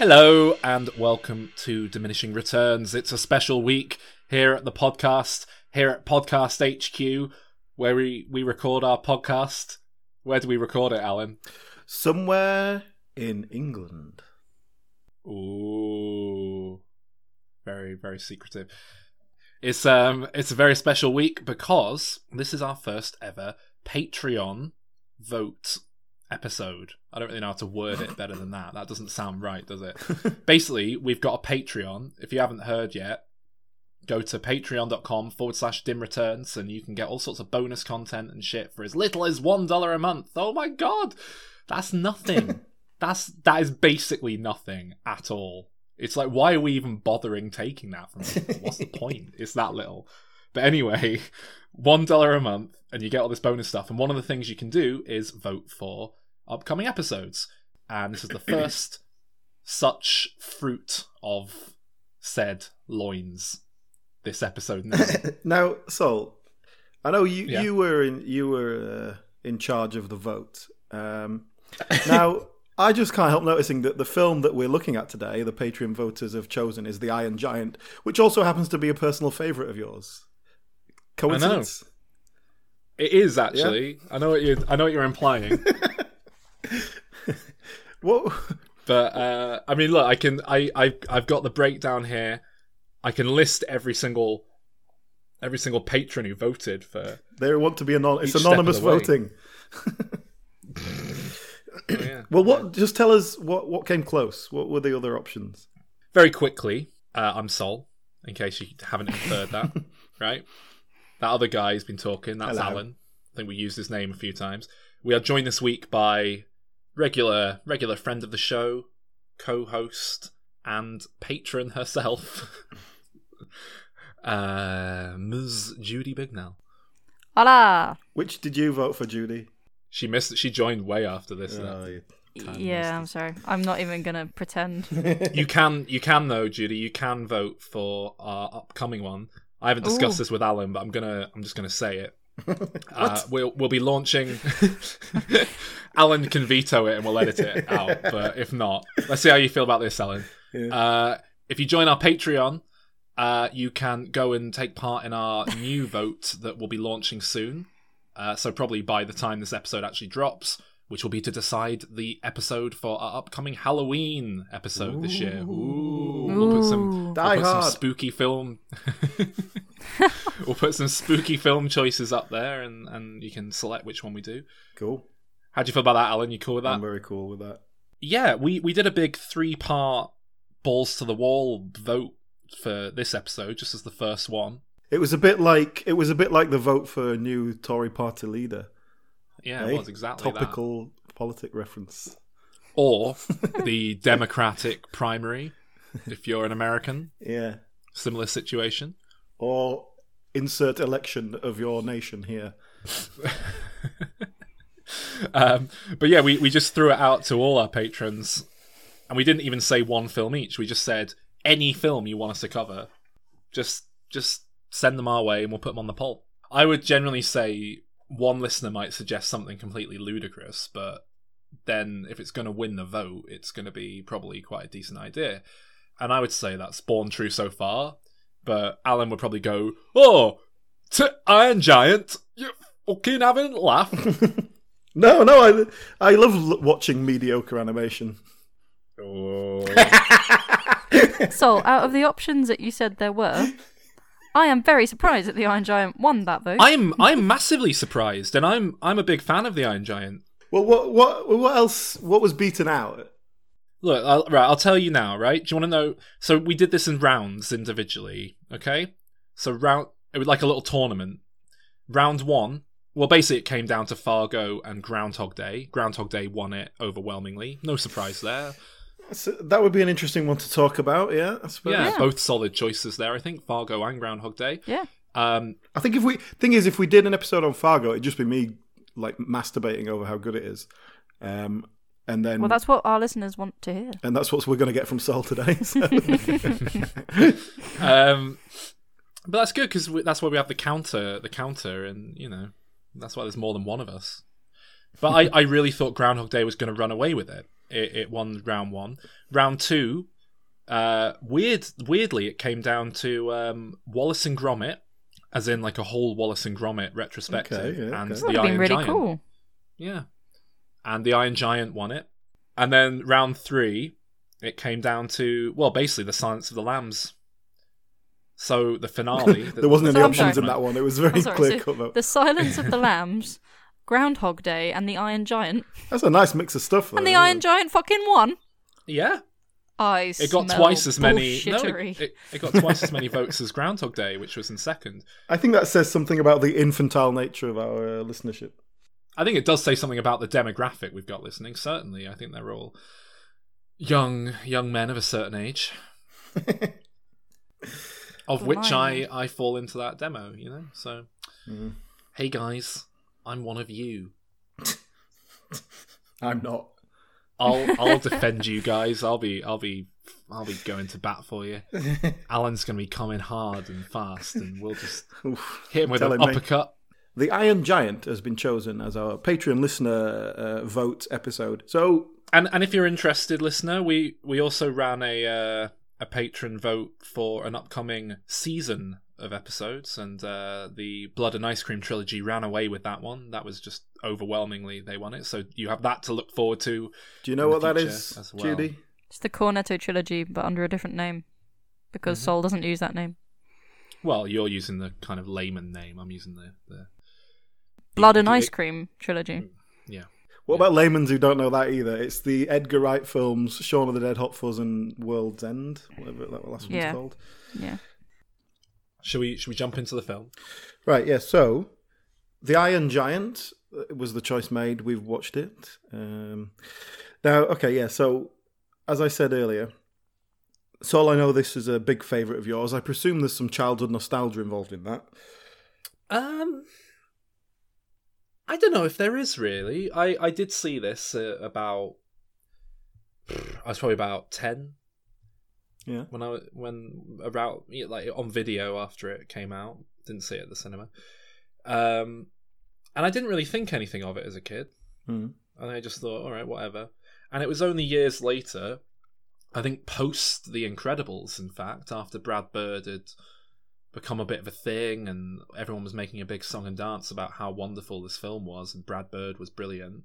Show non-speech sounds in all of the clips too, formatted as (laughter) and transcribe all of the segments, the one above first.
Hello and welcome to Diminishing Returns. It's a special week here at the podcast, here at Podcast HQ, where we, we record our podcast. Where do we record it, Alan? Somewhere in England. Ooh. Very, very secretive. It's um it's a very special week because this is our first ever Patreon vote episode. I don't really know how to word it better than that. That doesn't sound right, does it? (laughs) Basically, we've got a Patreon. If you haven't heard yet, go to patreon.com forward slash dim returns and you can get all sorts of bonus content and shit for as little as one dollar a month. Oh my god! That's nothing. (laughs) That's that is basically nothing at all. It's like why are we even bothering taking that from people? What's the point? (laughs) It's that little. But anyway, one dollar a month and you get all this bonus stuff. And one of the things you can do is vote for upcoming episodes. And this is the first such fruit of said loins. This episode now. (laughs) now, Sol, I know you Yeah. you were in you were uh, in charge of the vote. Um, now, (laughs) I just can't help noticing that the film that we're looking at today, the Patreon voters have chosen, is The Iron Giant, which also happens to be a personal favourite of yours. Coincidence? It is actually. I know what you I know what you're implying. (laughs) (laughs) What? But uh, I mean, look, I can I I I've got the breakdown here. I can list every single every single patron who voted for. They want to be anon- it's anonymous voting. (laughs) (laughs) Oh, yeah. Well, what? Just tell us what what came close. What were the other options? Very quickly, uh, I'm Sol. In case you haven't inferred that, right? That other guy has been talking. That's Hello. Alan. I think we used his name a few times. We are joined this week by regular regular friend of the show, co-host and patron herself, (laughs) uh, Ms. Judy Bignell. Hola. Which did you vote for, Judy? She missed. She joined way after this. Oh, you- Time Yeah, I'm sorry. I'm not even gonna pretend. (laughs) You can, you can though, Judy. You can vote for our upcoming one. I haven't discussed Ooh. this with Alan, but I'm gonna, I'm just gonna say it. Uh, we'll we'll be launching. (laughs) Alan can veto it and we'll edit it out. But if not, let's see how you feel about this, Alan. Yeah. Uh, if you join our Patreon, uh, you can go and take part in our new vote that we'll be launching soon. Uh, so probably by the time this episode actually drops, which will be to decide the episode for our upcoming Halloween episode this year. Ooh, we'll put some, Ooh. we'll put some spooky film. (laughs) we'll put some spooky film choices up there, and and you can select which one we do. Cool. How do you feel about that, Alan? You cool with that? I'm very cool with that. yeah, we we did a big three part balls to the wall vote for this episode, just as the first one. It was a bit like it was a bit like the vote for a new Tory party leader. Yeah, eh? it was exactly that. topical politic reference. Or (laughs) the Democratic primary, if you're an American. Yeah. Similar situation. Or insert election of your nation here. (laughs) Um, but yeah, we, we just threw it out to all our patrons, and we didn't even say one film each. We just said any film you want us to cover, just just send them our way, and we'll put them on the poll. I would generally say one listener might suggest something completely ludicrous, but then if it's going to win the vote, it's going to be probably quite a decent idea. And I would say that's borne true so far. But Alan would probably go, "Oh, t- Iron Giant, you fucking having a laugh." (laughs) No, no, I I love l- watching mediocre animation. Oh. (laughs) so, out of the options that you said there were, I am very surprised that the Iron Giant won that vote. I'm I'm massively surprised, and I'm I'm a big fan of the Iron Giant. Well, what what what else? What was beaten out? Look, I'll, right, I'll tell you now. Right? Do you want to know? So we did this in rounds individually. Okay. So round it was like a little tournament. Round one. Well, basically, it came down to Fargo and Groundhog Day. Groundhog Day won it overwhelmingly. No surprise there. So that would be an interesting one to talk about. Yeah, I suppose. Yeah, Yeah. both solid choices there. I think Fargo and Groundhog Day. yeah. Um, I think if we thing is if we did an episode on Fargo, it'd just be me like masturbating over how good it is, um, and then Well, that's what our listeners want to hear. and that's what we're going to get from Sol today. So. (laughs) um, but that's good because that's why we have the counter, the counter, and you know that's why there's more than one of us. But I, I really thought Groundhog Day was going to run away with it. It, it won round one. Round two, uh, weird, weirdly, it came down to um, Wallace and Gromit, as in like a whole Wallace and Gromit retrospective, Okay, yeah, and okay. the Iron really Giant. cool. Yeah, and the Iron Giant won it. And then round three, it came down to well, basically the Silence of the Lambs. So the finale. (laughs) there wasn't So any options in that one. It was very clear cut. Though. The Silence of the (laughs) Lambs, Groundhog Day, and the Iron Giant. That's a nice mix of stuff. Though, And the Iron it? Giant fucking won. yeah, I it got twice as many. No, it, it, it got twice as many votes as Groundhog Day, which was in second. I think that says something about the infantile nature of our uh, listenership. I think it does say something about the demographic we've got listening. Certainly, I think they're all young young men of a certain age, (laughs) of which I I fall into that demo. You know, so Mm. hey guys, I'm one of you. I'm not. I'll (laughs) I'll defend you guys. I'll be I'll be I'll be going to bat for you. (laughs) Alan's gonna be coming hard and fast, and we'll just Oof. hit him with an Telling me. uppercut. The Iron Giant has been chosen as our Patreon listener uh, vote episode. So And and if you're interested, listener, we we also ran a uh, a patron vote for an upcoming season of episodes, and uh, the Blood and Ice Cream trilogy ran away with that one. That was just overwhelmingly they won it. So you have that to look forward to. do you know what that future is, as well. Judy? It's the Cornetto trilogy, but under a different name. Because Mm-hmm. Sol doesn't use that name. Well, you're using the kind of layman name. I'm using the the Blood and Ice Cream trilogy. yeah. What about layman's who don't know that either? It's the Edgar Wright films, Shaun of the Dead, Hot Fuzz, and World's End, whatever that last one's Yeah. called. Yeah. Should we should we jump into the film? Right, yeah, so The Iron Giant was the choice made. We've watched it. Um, now, okay, yeah, so as I said earlier, Sol, I know this is a big favourite of yours. I presume there's some childhood nostalgia involved in that. Um, I don't know if there is really. I I did see this uh, about. I was probably about ten Yeah. when I when about like on video after it came out. Didn't see it at the cinema. Um, and I didn't really think anything of it as a kid. Mm. And I just thought, all right, whatever. And it was only years later, I think post The Incredibles, in fact, after Brad Bird had become a bit of a thing and everyone was making a big song and dance about how wonderful this film was and Brad Bird was brilliant,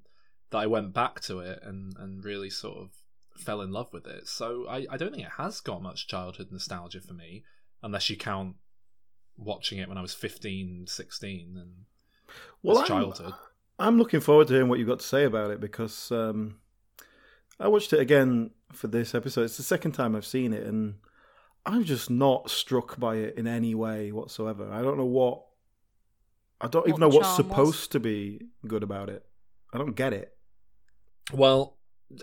that I went back to it and, and really sort of fell in love with it. So I, I don't think it has got much childhood nostalgia for me, unless you count watching it when I was 15, 16 and Well, as I'm- childhood. I'm looking forward to hearing what you've got to say about it because um, I watched it again for this episode. It's the second time I've seen it, and I'm just not struck by it in any way whatsoever. I don't know what. I don't even know what's charm was. supposed to be good about it. I don't get it. Well,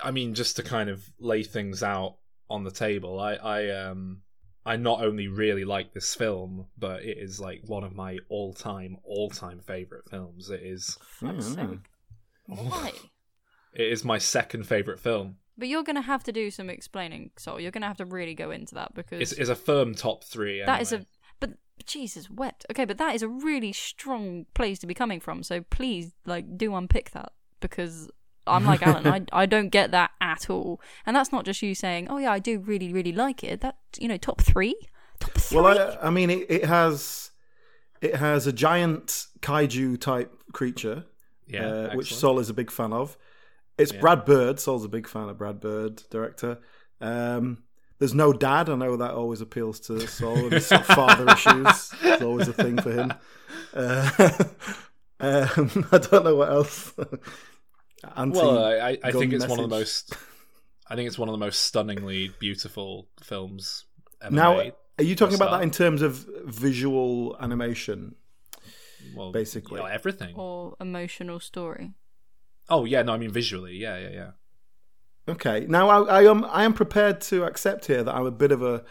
I mean, just to kind of lay things out on the table, I, I, um, I not only really like this film, but it is like one of my all-time, all-time favorite films. It is, Fuck's Yeah, sake. Why? it is my second favorite film. But you're going to have to do some explaining, so you're going to have to really go into that because It's, it's a firm top three. that is a. But Jesus wept. Okay, but that is a really strong place to be coming from. So please, like, do unpick that because I'm like Alan. I (laughs) I don't get that at all. And that's not just you saying, "Oh yeah, I do really really like it." That you know, top three, top three. Well, I, I mean, it, it has it has a giant kaiju type creature, yeah, uh, which excellent. Sol is a big fan of. It's Yeah. Brad Bird. Sol's a big fan of Brad Bird, director. Um, there's no dad. I know that always appeals to Sol and his father (laughs) issues. It's always a thing for him. Uh, (laughs) um, I don't know what else. Anti- well, I, I- I think it's one of the most. I think it's one of the most stunningly beautiful films ever Now, made. are you talking for a about that in terms of visual animation? Well, basically. you know, everything. or emotional story. Oh yeah, no, I mean visually, yeah, yeah, yeah. Okay. Now I, I am I am prepared to accept here that I'm a bit of a,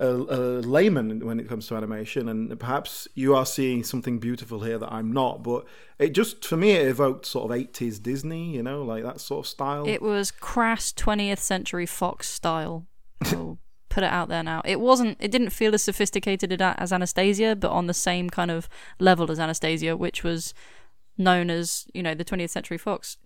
a, a layman when it comes to animation, and perhaps you are seeing something beautiful here that I'm not. But it just for me it evoked sort of 80s Disney, you know, like that sort of style. It was crass 20th century Fox style. I'll put it out there now. It wasn't. It didn't feel as sophisticated as- as Anastasia, but on the same kind of level as Anastasia, which was known as you know the 20th century Fox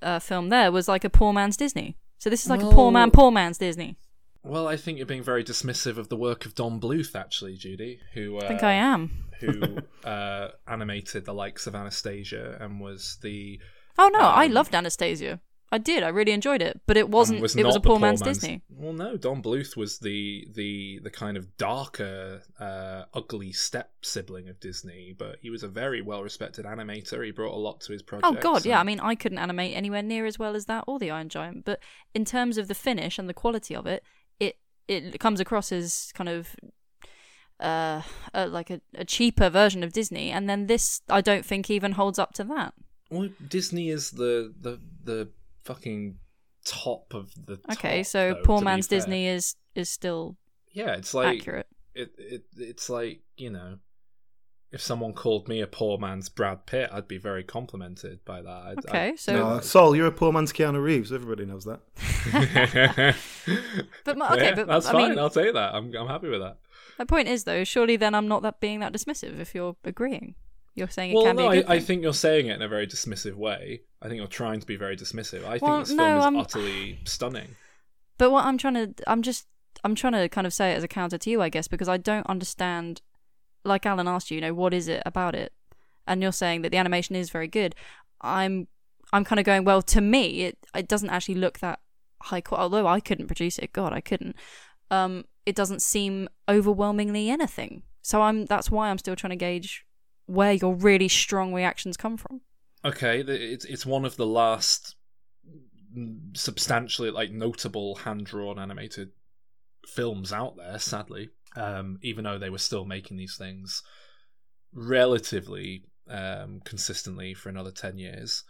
uh, film. There was like a poor man's Disney. So this is like a poor man, poor man's Disney. Well, I think you're being very dismissive of the work of Don Bluth, actually, Judy, who uh, I think I am. who (laughs) uh, animated the likes of Anastasia and was the Oh no, I um, loved Anastasia. I did. I really enjoyed it, but it wasn't. was it was a the poor man's, Disney. Well, no, Don Bluth was the the the kind of darker, uh, ugly step sibling of Disney, but he was a very well respected animator. He brought a lot to his project. Oh god, yeah. I mean, I couldn't animate anywhere near as well as that or the Iron Giant, but in terms of the finish and the quality of it, it comes across as kind of uh, uh like a, a cheaper version of Disney, and then this I don't think even holds up to that. well, Disney is the the the fucking top of the. Okay, top, so though, poor man's. Disney is is still Yeah, it's like accurate. it, it it's like you know if someone called me a poor man's brad pitt i'd be very complimented by that I'd, Okay, I'd- so- No, Sol, you're a poor man's Keanu Reeves. Everybody knows that. (laughs) But my- okay, Yeah, but, that's I fine mean- i'll take that I'm, I'm happy with that My point is though, surely then I'm not that being that dismissive if you're agreeing. You're saying it well can no be a I, good I think you're saying it in a very dismissive way i think you're trying to be very dismissive i Well, think this no, film is I'm- utterly stunning But what I'm trying to, I'm just, I'm trying to kind of say it as a counter to you, I guess, because I don't understand. Like Alan asked you, you know, what is it about it? And you're saying that the animation is very good. I'm, I'm kind of going, well, to me, it it doesn't actually look that high quality. Although I couldn't produce it, God, I couldn't. Um, it doesn't seem overwhelmingly anything. So I'm, that's why I'm still trying to gauge where your really strong reactions come from. okay it's it's one of the last substantially like notable hand drawn animated films out there sadly um even though they were still making these things relatively um consistently for another 10 years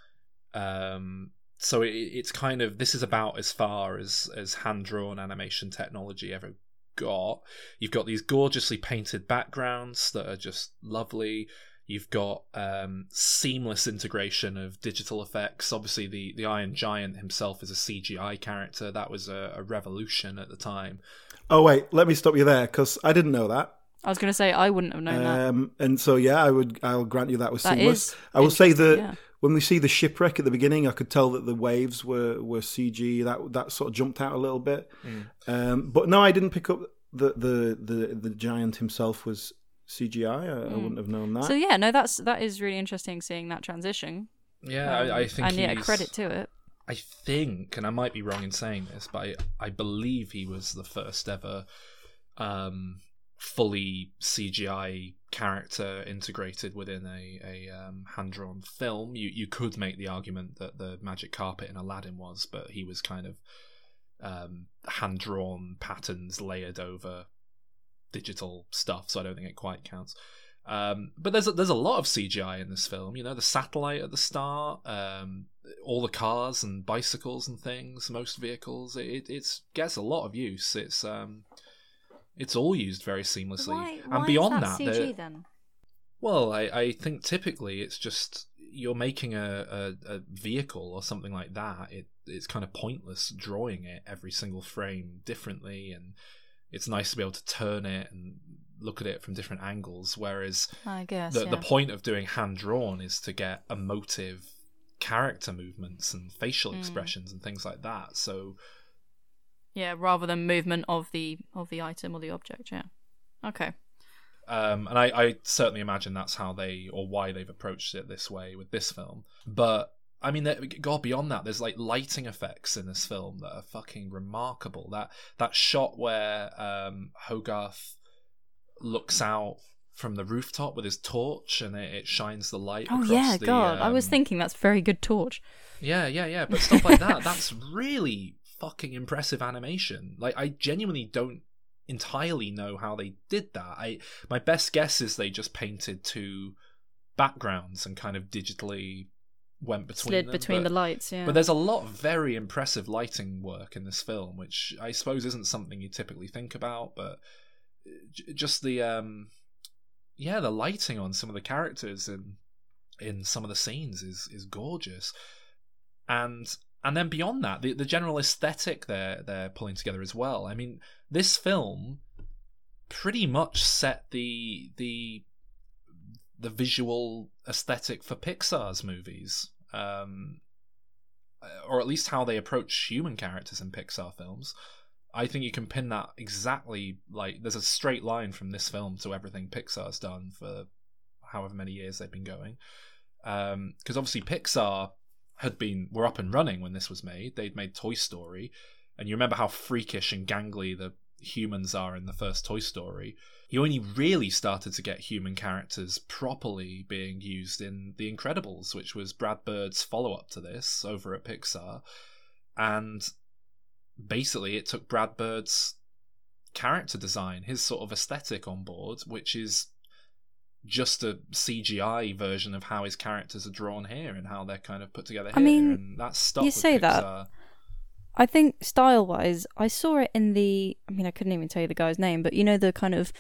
um so it, it's kind of this is about as far as as hand drawn animation technology ever got you've got these gorgeously painted backgrounds that are just lovely You've got um, seamless integration of digital effects. Obviously, the, the Iron Giant himself is a CGI character. That was a, a revolution at the time. Oh wait, let me stop you there because I didn't know that. I was going to say I wouldn't have known that. Um, and so yeah, I would. I'll grant you that was That seamless. is I will say that yeah. when we see the shipwreck at the beginning, I could tell that the waves were were CG. That that sort of jumped out a little bit. Mm. Um, but no, I didn't pick up the the the, the giant himself was CGI. I, I wouldn't have known that. Mm. So yeah, no, that's that is really interesting seeing that transition. Yeah, Um, I, I think and yeah, credit to it. I think, and I might be wrong in saying this, but I, I believe he was the first ever um, fully CGI character integrated within a, a um, hand drawn film. You you could make the argument that the magic carpet in Aladdin was, but he was kind of um, hand drawn patterns layered over digital stuff, so I don't think it quite counts. Um, but there's a, there's a lot of CGI in this film. You know, the satellite at the start, um, all the cars and bicycles and things, most vehicles. It, it it's gets a lot of use. It's um, it's all used very seamlessly. and beyond that, there- then? well, I, I think typically it's just you're making a, a, a vehicle or something like that. It it's kind of pointless drawing it every single frame differently, and it's nice to be able to turn it and look at it from different angles. Whereas I guess. the yeah. the point of doing hand drawn is to get emotive character movements and facial Mm. expressions and things like that. So yeah, rather than movement of the of the item or the object. Yeah. Okay. Um, and I, I certainly imagine that's how they or why they've approached it this way with this film. But I mean, God, beyond that, there's like lighting effects in this film that are fucking remarkable. That that shot where um, Hogarth looks out from the rooftop with his torch and it, it shines the light. Oh yeah, the, God, I was um, thinking that's very good torch. Yeah, yeah, yeah. But stuff like that, (laughs) that's really fucking impressive animation. Like I genuinely don't entirely know how they did that. I my best guess is they just painted two backgrounds and kind of digitally went between Slid them, between but, the lights. Yeah. But there's a lot of very impressive lighting work in this film, which I suppose isn't something you typically think about, but just the um yeah, the lighting on some of the characters in in some of the scenes is is gorgeous. And and then beyond that, the, the general aesthetic they're they're pulling together as well. I mean, this film pretty much set the the the visual aesthetic for Pixar's movies. Um, or at least how they approach human characters in Pixar films. I think you can pin that exactly like there's a straight line from this film to everything Pixar's done for however many years they've been going. Because um, obviously Pixar had been were up and running when this was made. They'd made Toy Story, and you remember how freakish and gangly the humans are in the first Toy Story. You only really started to get human characters properly being used in The Incredibles, which was Brad Bird's follow up to this over at Pixar. And basically, it took Brad Bird's character design, his sort of aesthetic on board, which is just a CGI version of how his characters are drawn here and how they're kind of put together here. I mean, and that's stuff you say Pixar. that. I think style wise, I saw it in the. I mean, I couldn't even tell you the guy's name, but you know the kind of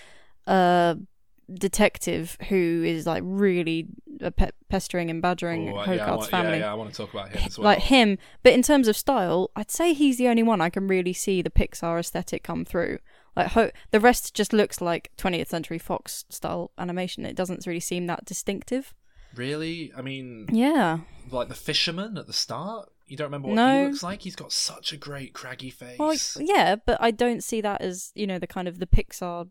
uh, detective who is like really pe- pestering and badgering Oh, Hogarth's yeah, want, family. Yeah, yeah, I want to talk about him as well. Like him, but in terms of style, I'd say he's the only one I can really see the Pixar aesthetic come through. Like ho- the rest just looks like 20th Century Fox style animation. It doesn't really seem that distinctive. Really? I mean, Yeah. like the fisherman at the start. You don't remember what No. he looks like? He's got such a great craggy face. Well, yeah, but I don't see that as you know the kind of the Pixar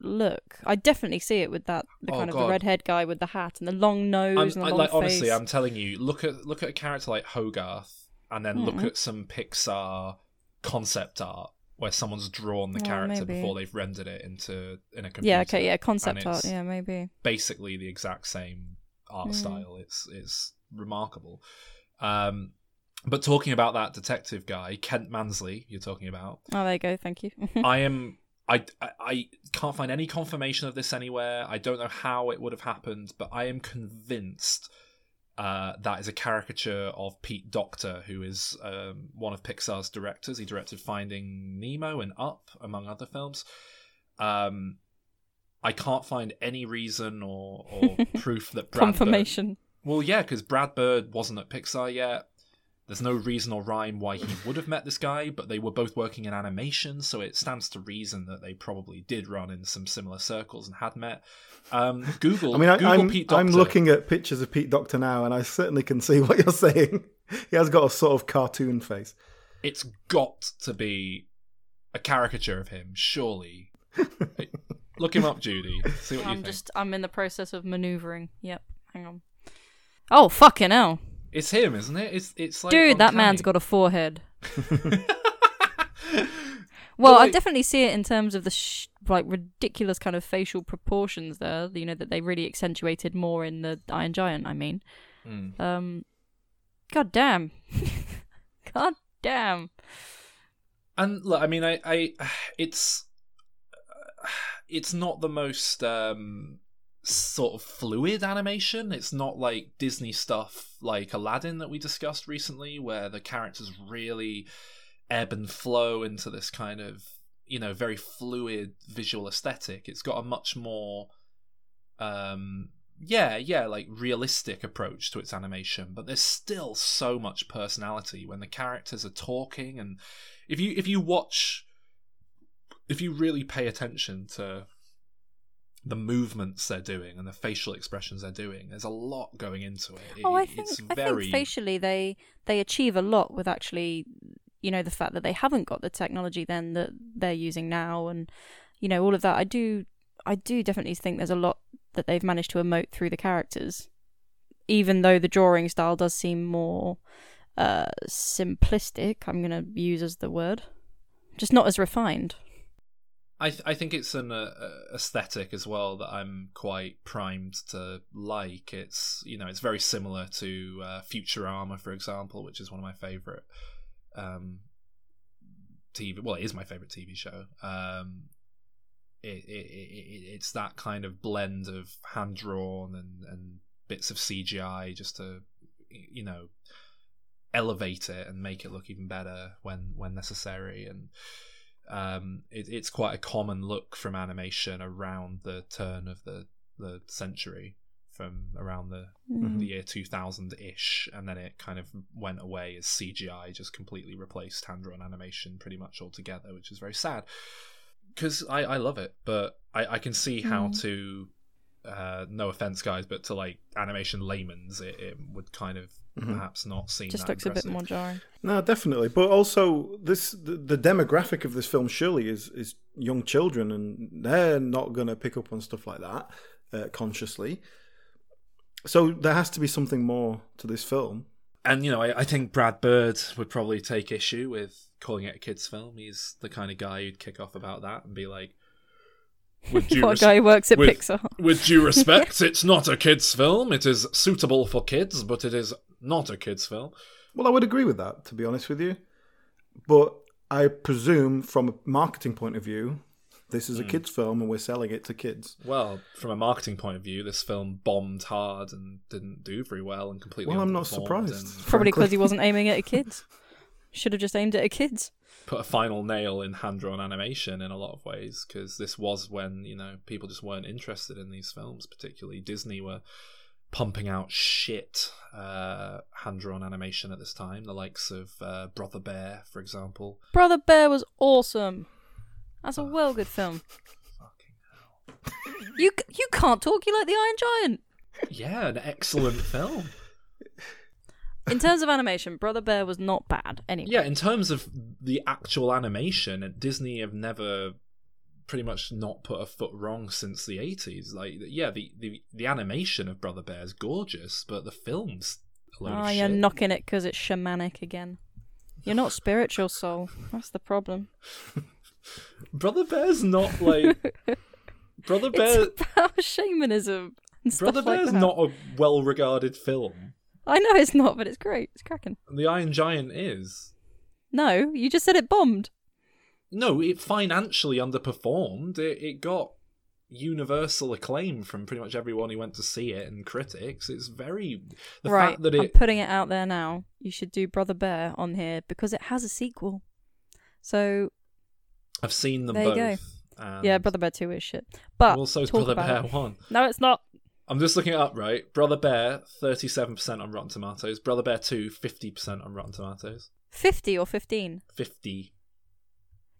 look. I definitely see it with that the Oh, kind of God. the redhead guy with the hat and the long nose I'm, and the I, long like face. honestly, I'm telling you, look at look at a character like Hogarth, and then look Mm. at some Pixar concept art where someone's drawn the Oh, character maybe. before they've rendered it into in a computer. yeah, okay, yeah, concept art, yeah, maybe. basically the exact same art Mm. style. It's it's remarkable. Um, but talking about that detective guy, Kent Mansley, you're talking about. Oh, there you go. Thank you. (laughs) I am. I, I I can't find any confirmation of this anywhere. I don't know how it would have happened, but I am convinced uh, that is a caricature of Pete Docter, who is um, one of Pixar's directors. He directed Finding Nemo and Up, among other films. Um, I can't find any reason or, or (laughs) proof that Brad Bird- Confirmation. well, yeah, because Brad Bird wasn't at Pixar yet. There's no reason or rhyme why he would have met this guy, but they were both working in animation, so it stands to reason that they probably did run in some similar circles and had met. Um, Google, (laughs) I mean, I, Google I'm, Pete I'm looking at pictures of Pete Docter now, and I certainly can see (laughs) what you're saying. he has got a sort of cartoon face. It's got to be a caricature of him, surely. (laughs) Look him up, Judy. See what you I'm think. just I'm in the process of maneuvering. Yep, hang on. Oh fucking hell, It's him, isn't it? It's it's like dude, that man's got a forehead. (laughs) Well, But, I definitely see it in terms of the sh- like ridiculous kind of facial proportions there. You know that they really accentuated more in the Iron Giant. I mean, Mm. um, god damn, (laughs) god damn. And look, I mean, I, I, (sighs) it's, (sighs) it's not the most um, sort of fluid animation. It's not like Disney stuff like Aladdin that we discussed recently, where the characters really ebb and flow into this kind of, you know, very fluid visual aesthetic. It's got a much more, um, yeah, yeah, like realistic approach to its animation, but there's still so much personality when the characters are talking and if you if you watch if you really pay attention to the movements they're doing and the facial expressions they're doing there's a lot going into it, It- Oh, I think it's I very think facially they they achieve a lot with actually, you know, the fact that they haven't got the technology then that they're using now, and you know all of that. I do I do definitely think there's a lot that they've managed to emote through the characters, even though the drawing style does seem more uh, simplistic. I'm gonna use as the word, just not as refined. I th- I think it's an uh, uh, aesthetic as well that I'm quite primed to like. It's you know it's very similar to uh, Futurama, for example, which is one of my favorite um, TV. Well, it is my favorite TV show. Um, it, it, it, it's that kind of blend of hand drawn and and bits of CGI just to you know elevate it and make it look even better when when necessary and um, it, it's quite a common look from animation around the turn of the, the century, from around the, Mhm. the year 2000 ish, and then it kind of went away as CGI just completely replaced hand drawn animation pretty much altogether, which is very sad. Because I, I love it, but I, I can see how Mm. to uh, no offense, guys, but to like animation layman's, it, it would kind of perhaps not seen. Just that looks a bit more jarring. No, definitely. But also, this the, the demographic of this film surely is is young children, and they're not going to pick up on stuff like that uh, consciously. So there has to be something more to this film. And you know, I, I think Brad Bird would probably take issue with calling it a kids' film. He's the kind of guy who'd kick off about that and be like, "With (laughs) due, What res- guy who works at with- Pixar? with due (laughs) respect, it's not a kids' film. It is suitable for kids, but it is not a kids' film." Well, I would agree with that, to be honest with you. But I presume, from a marketing point of view, this is a hmm. kids' film, and we're selling it to kids. Well, from a marketing point of view, this film bombed hard and didn't do very well and completely. Well, I'm not surprised. and Probably because he wasn't aiming at a kids. Should have just aimed it at kids. Put a final nail in hand-drawn animation in a lot of ways because this was when you know people just weren't interested in these films. Particularly Disney were pumping out shit uh, hand-drawn animation at this time. The likes of uh, Brother Bear, for example. Brother Bear was awesome. That's a well good film. Fucking hell. You you can't talk. You like the Iron Giant. Yeah, an excellent film. In terms of animation, Brother Bear was not bad. Anyway, Yeah, in terms of the actual animation, Disney have never pretty much not put a foot wrong since the 80s. Like, yeah, the, the, the animation of Brother Bear is gorgeous, but the film's a load oh, you're knocking it because it's shamanic again. You're not spiritual soul. That's the problem. (laughs) Brother Bear's not like. (laughs) Brother Bear. It's about (laughs) shamanism Brother like Bear's that. not a well regarded film. I know it's not, but it's great. It's cracking. The Iron Giant is. No, you just said it bombed. No, it financially underperformed. It, it got universal acclaim from pretty much everyone who went to see it and critics. It's very. The right, fact that I'm it. putting it out there now. You should do Brother Bear on here because it has a sequel. So I've seen them There you both. go. yeah, Brother Bear Two is shit. But also Brother Bear it. 1. No, it's not. I'm just looking it up, right? Brother Bear, 37% on Rotten Tomatoes. Brother Bear 2, 50% on Rotten Tomatoes. Fifty or fifteen. 50.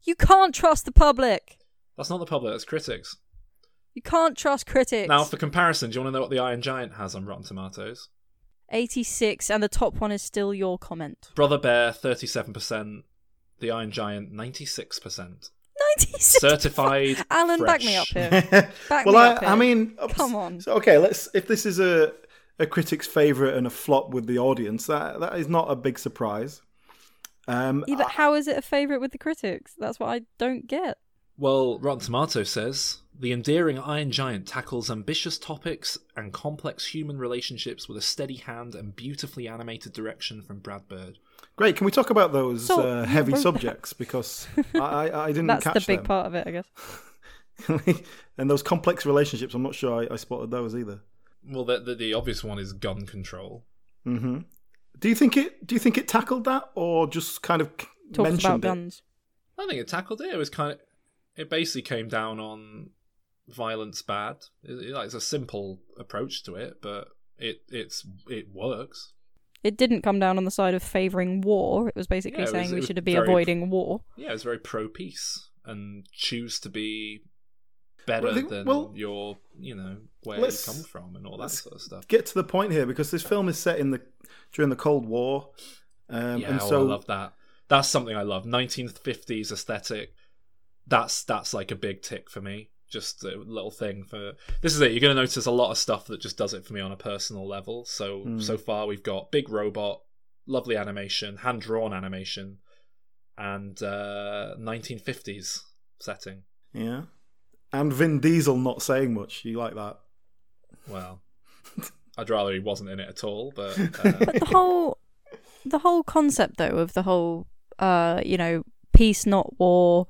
You can't trust the public. That's not the public, that's critics. You can't trust critics. Now, for comparison, do you want to know what the Iron Giant has on Rotten Tomatoes? 86, and the top one is still your comment. Brother Bear, 37%. The Iron Giant, 96%. 96. Certified. (laughs) Alan, back me up here. (laughs) Back well, me I, up I mean, Come on. So, okay, let's. If this is a a critic's favorite and a flop with the audience, that that is not a big surprise. Um, Yeah, but how is it a favourite with the critics? That's what I don't get. Well, Rotten Tomatoes says the endearing Iron Giant tackles ambitious topics and complex human relationships with a steady hand and beautifully animated direction from Brad Bird. great. Can we talk about those So, uh, heavy wrote- (laughs) subjects because I, I, I didn't catch That's catch the big them. part of it, I guess. (laughs) and those complex relationships, I'm not sure I, I spotted those either. Well, the, the the obvious one is gun control. hmm Do you think it? Do you think it tackled that, or just kind of Talks mentioned about it? guns. I think it tackled it. It was kind of, it basically came down on violence bad. It, it- like, it's a simple approach to it, but it it's it works. It didn't come down on the side of favouring war. It was basically Yeah, it was- saying we should be very- avoiding war. Yeah, it's very pro peace and choose to be better Well, think- than well, your you know where you come from and all that sort of stuff. Get to the point here because this film is set in the during the Cold War, um, yeah, and oh, so I love that. That's something I love. 1950s aesthetic. That's that's like a big tick for me. Just a little thing for this is it. You're going to notice a lot of stuff that just does it for me on a personal level. So Hmm. so far we've got big robot, lovely animation, hand drawn animation, and uh, 1950s setting. yeah, and Vin Diesel not saying much. You like that? Well, (laughs) I'd rather he wasn't in it at all, but (laughs) uh, But the whole, the whole concept though of the whole, uh, you know, peace not war,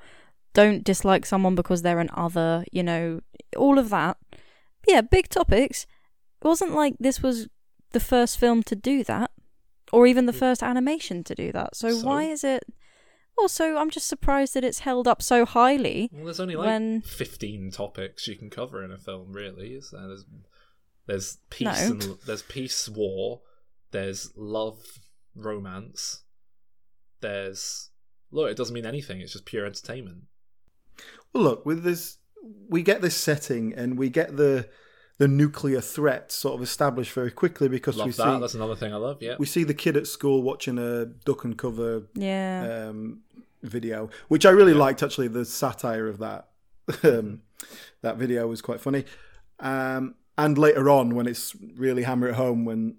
don't dislike someone because they're an other, you know, all of that. Yeah, big topics. It wasn't like this was the first film to do that, or even the first animation to do that. So, So? why is it? Also, I'm just surprised that it's held up so highly. well, there's only like When- 15 topics you can cover in a film, really. Is there? There's there's peace No. and there's peace, war. There's love, romance. There's look. It doesn't mean anything. It's just pure entertainment. Well, look with this, we get this setting and we get the the nuclear threat sort of established very quickly because Love we that. see That's another thing I love. Yeah. we see the kid at school watching a duck and cover Yeah. um, video, which I really liked. Actually, the satire of that (laughs) um, that video was quite funny. Um, and later on, when it's really hammer it home, when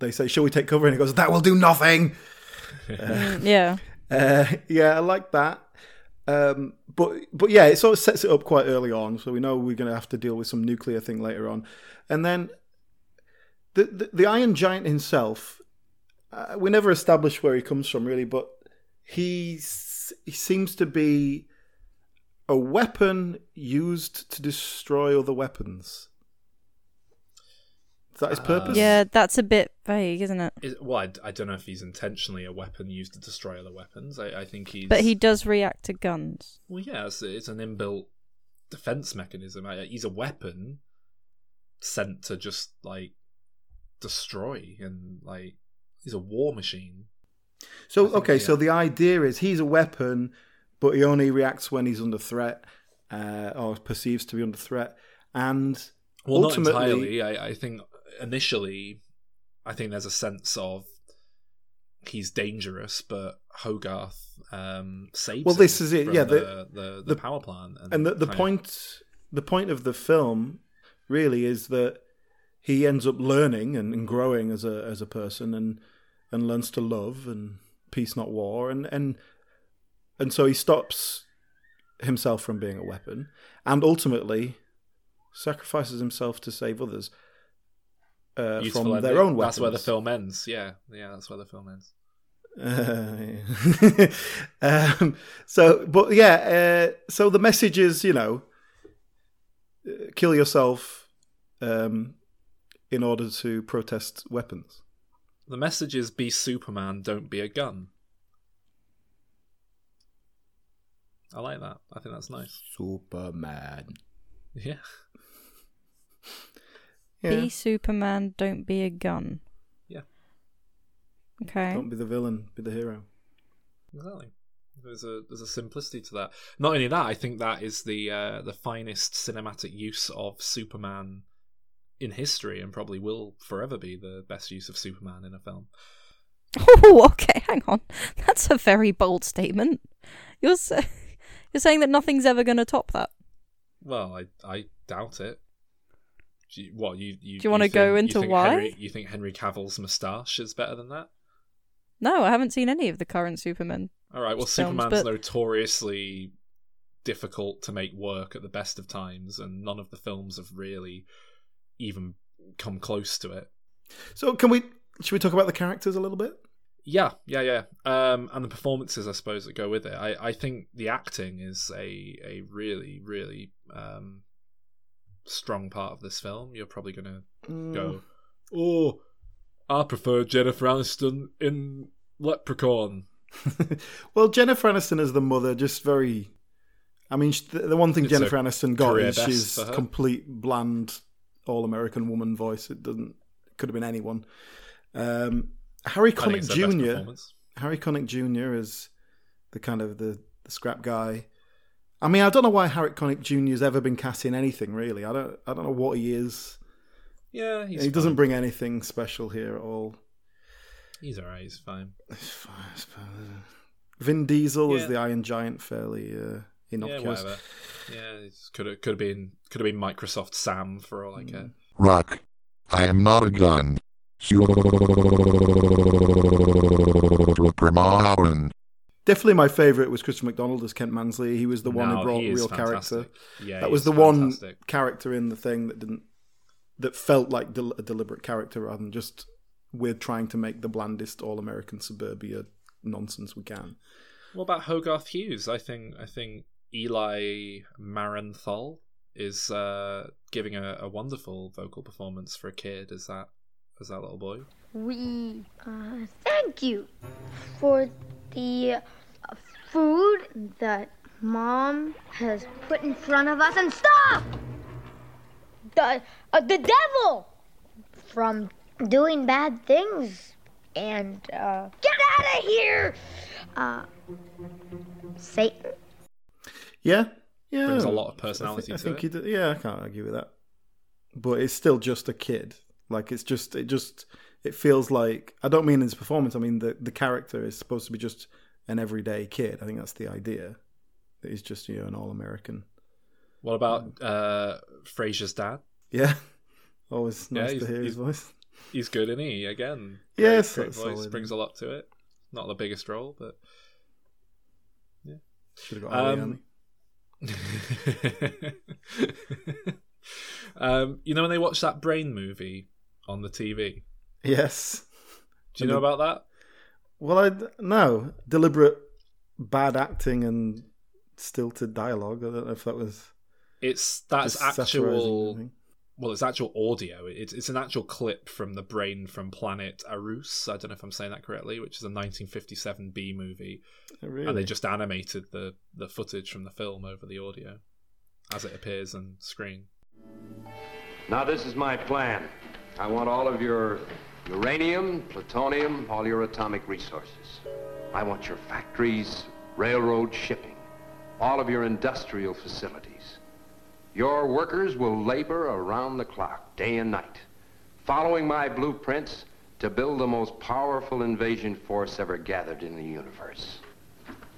they say, "Shall we take cover?" and he goes, "That will do nothing." (laughs) Mm, yeah. (laughs) Uh, yeah, I like that. Um, but but yeah, it sort of sets it up quite early on, so we know we're going to have to deal with some nuclear thing later on, and then the the, the Iron Giant himself, uh, we never established where he comes from really, but he's he seems to be a weapon used to destroy other weapons. Is that his purpose? Yeah, that's a bit vague, isn't it? Is, well, I, I don't know if he's intentionally a weapon used to destroy other weapons. I, I think he's. But he does react to guns. Well, yeah, it's, it's an inbuilt defense mechanism. I, he's a weapon sent to just like destroy and like he's a war machine. So think, okay, yeah. so the idea is he's a weapon, but he only reacts when he's under threat, uh, or perceives to be under threat. And Well, ultimately, not entirely. I, I think initially, I think there's a sense of he's dangerous, but Hogarth um, saves. Well, this is it, yeah, The the- the, the, power plant, and the, the kind of- point, the point of the film, really, is that he ends up learning and, and growing as a as a person, and and learns to love and peace, not war, and and and so he stops himself from being a weapon, and ultimately sacrifices himself to save others. Uh, from their own weapons. That's where the film ends. Yeah, yeah, that's where the film ends. Uh, (laughs) um, so, but yeah, uh, so the message is, you know, uh, kill yourself um, in order to protest weapons. The message is: be Superman, don't be a gun. I like that. I think that's nice. Superman. (laughs) Yeah. Yeah. Be Superman, don't be a gun. Yeah. Okay. Don't be the villain, be the hero. Exactly. There's a there's a simplicity to that. Not only that, I think that is the uh, the finest cinematic use of Superman in history, and probably will forever be the best use of Superman in a film. Oh, (laughs) okay. Hang on. That's a very bold statement. You're sa- (laughs) you're saying that nothing's ever going to top that. Well, I I doubt it. Do you, what you you? Do you wanna go into think why? Henry, you think Henry Cavill's moustache is better than that? No, I haven't seen any of the current Superman. All right. Well, Films, Superman's but- notoriously difficult to make work at the best of times, and none of the films have really even come close to it. So, can we? Should we talk about the characters a little bit? Yeah, yeah, yeah. Um, and the performances, I suppose, that go with it. I, I think the acting is a a really, really um, strong part of this film. You're probably gonna Mm. go, oh, I prefer Jennifer Aniston in Leprechaun. (laughs) well, Jennifer Aniston as the mother, just very. I mean, the the one thing It's Jennifer Aniston got is she's complete bland, all-American woman voice. It doesn't. Could have been anyone. Um, Harry Connick it's their best Jr. Harry Connick Jr. is the kind of the, the scrap guy. I mean, I don't know why Harry Connick Jr. has ever been cast in anything really. I don't. I don't know what he is. Yeah, he's he doesn't bring anything special here at all. He's alright. He's fine. It's fine, I suppose. Vin Diesel Yeah. as the Iron Giant, fairly uh, Yeah, innocuous. whatever. Yeah, it could have could have been could have been Microsoft Sam for all I Mm. care. Rock. I am not a gun. Superman. Definitely my favourite was Christian McDonald as Kent Mansley. He was the one No, who brought real character. Yeah, that was the one character in the thing that didn't that felt like del- a deliberate character rather than just we're trying to make the blandest all-American suburbia nonsense we can. What about Hogarth Hughes? I think I think Eli Marienthal is uh, giving a, a wonderful vocal performance for a kid Is that as that little boy. We uh, thank you for the uh, food that mom has put in front of us and stop the uh, the devil from doing bad things and uh, get out of here, uh, Satan. Yeah, yeah. There's a lot of I personality think, I to think it. he did. Yeah, I can't argue with that. but it's still just a kid. Like it's just it just it feels like I don't mean his performance. I mean the the character is supposed to be just an everyday kid. I think that's the idea. That he's just you know an all American. What about uh, Frasier's dad? Yeah, (laughs) always nice he's- to hear his voice. He's good, isn't he? Again, Yes, great, great voice, brings a lot to it. Not the biggest role, but yeah, Should have got Um, (laughs) um, you know when they watch that Brain movie on the TV? Yes. Do you know about that? Well, I no deliberate bad acting and stilted dialogue. I don't know if that was It's that's actual. Well, it's actual audio. It's it's an actual clip from the brain from Planet Arous. I don't know if I'm saying that correctly, which is a 1957 B movie, Really? and they just animated the the footage from the film over the audio as it appears on screen. Now, this is my plan. I want all of your uranium, plutonium, all your atomic resources. I want your factories, railroad shipping, all of your industrial facilities. Your workers will labor around the clock, day and night, following my blueprints to build the most powerful invasion force ever gathered in the universe.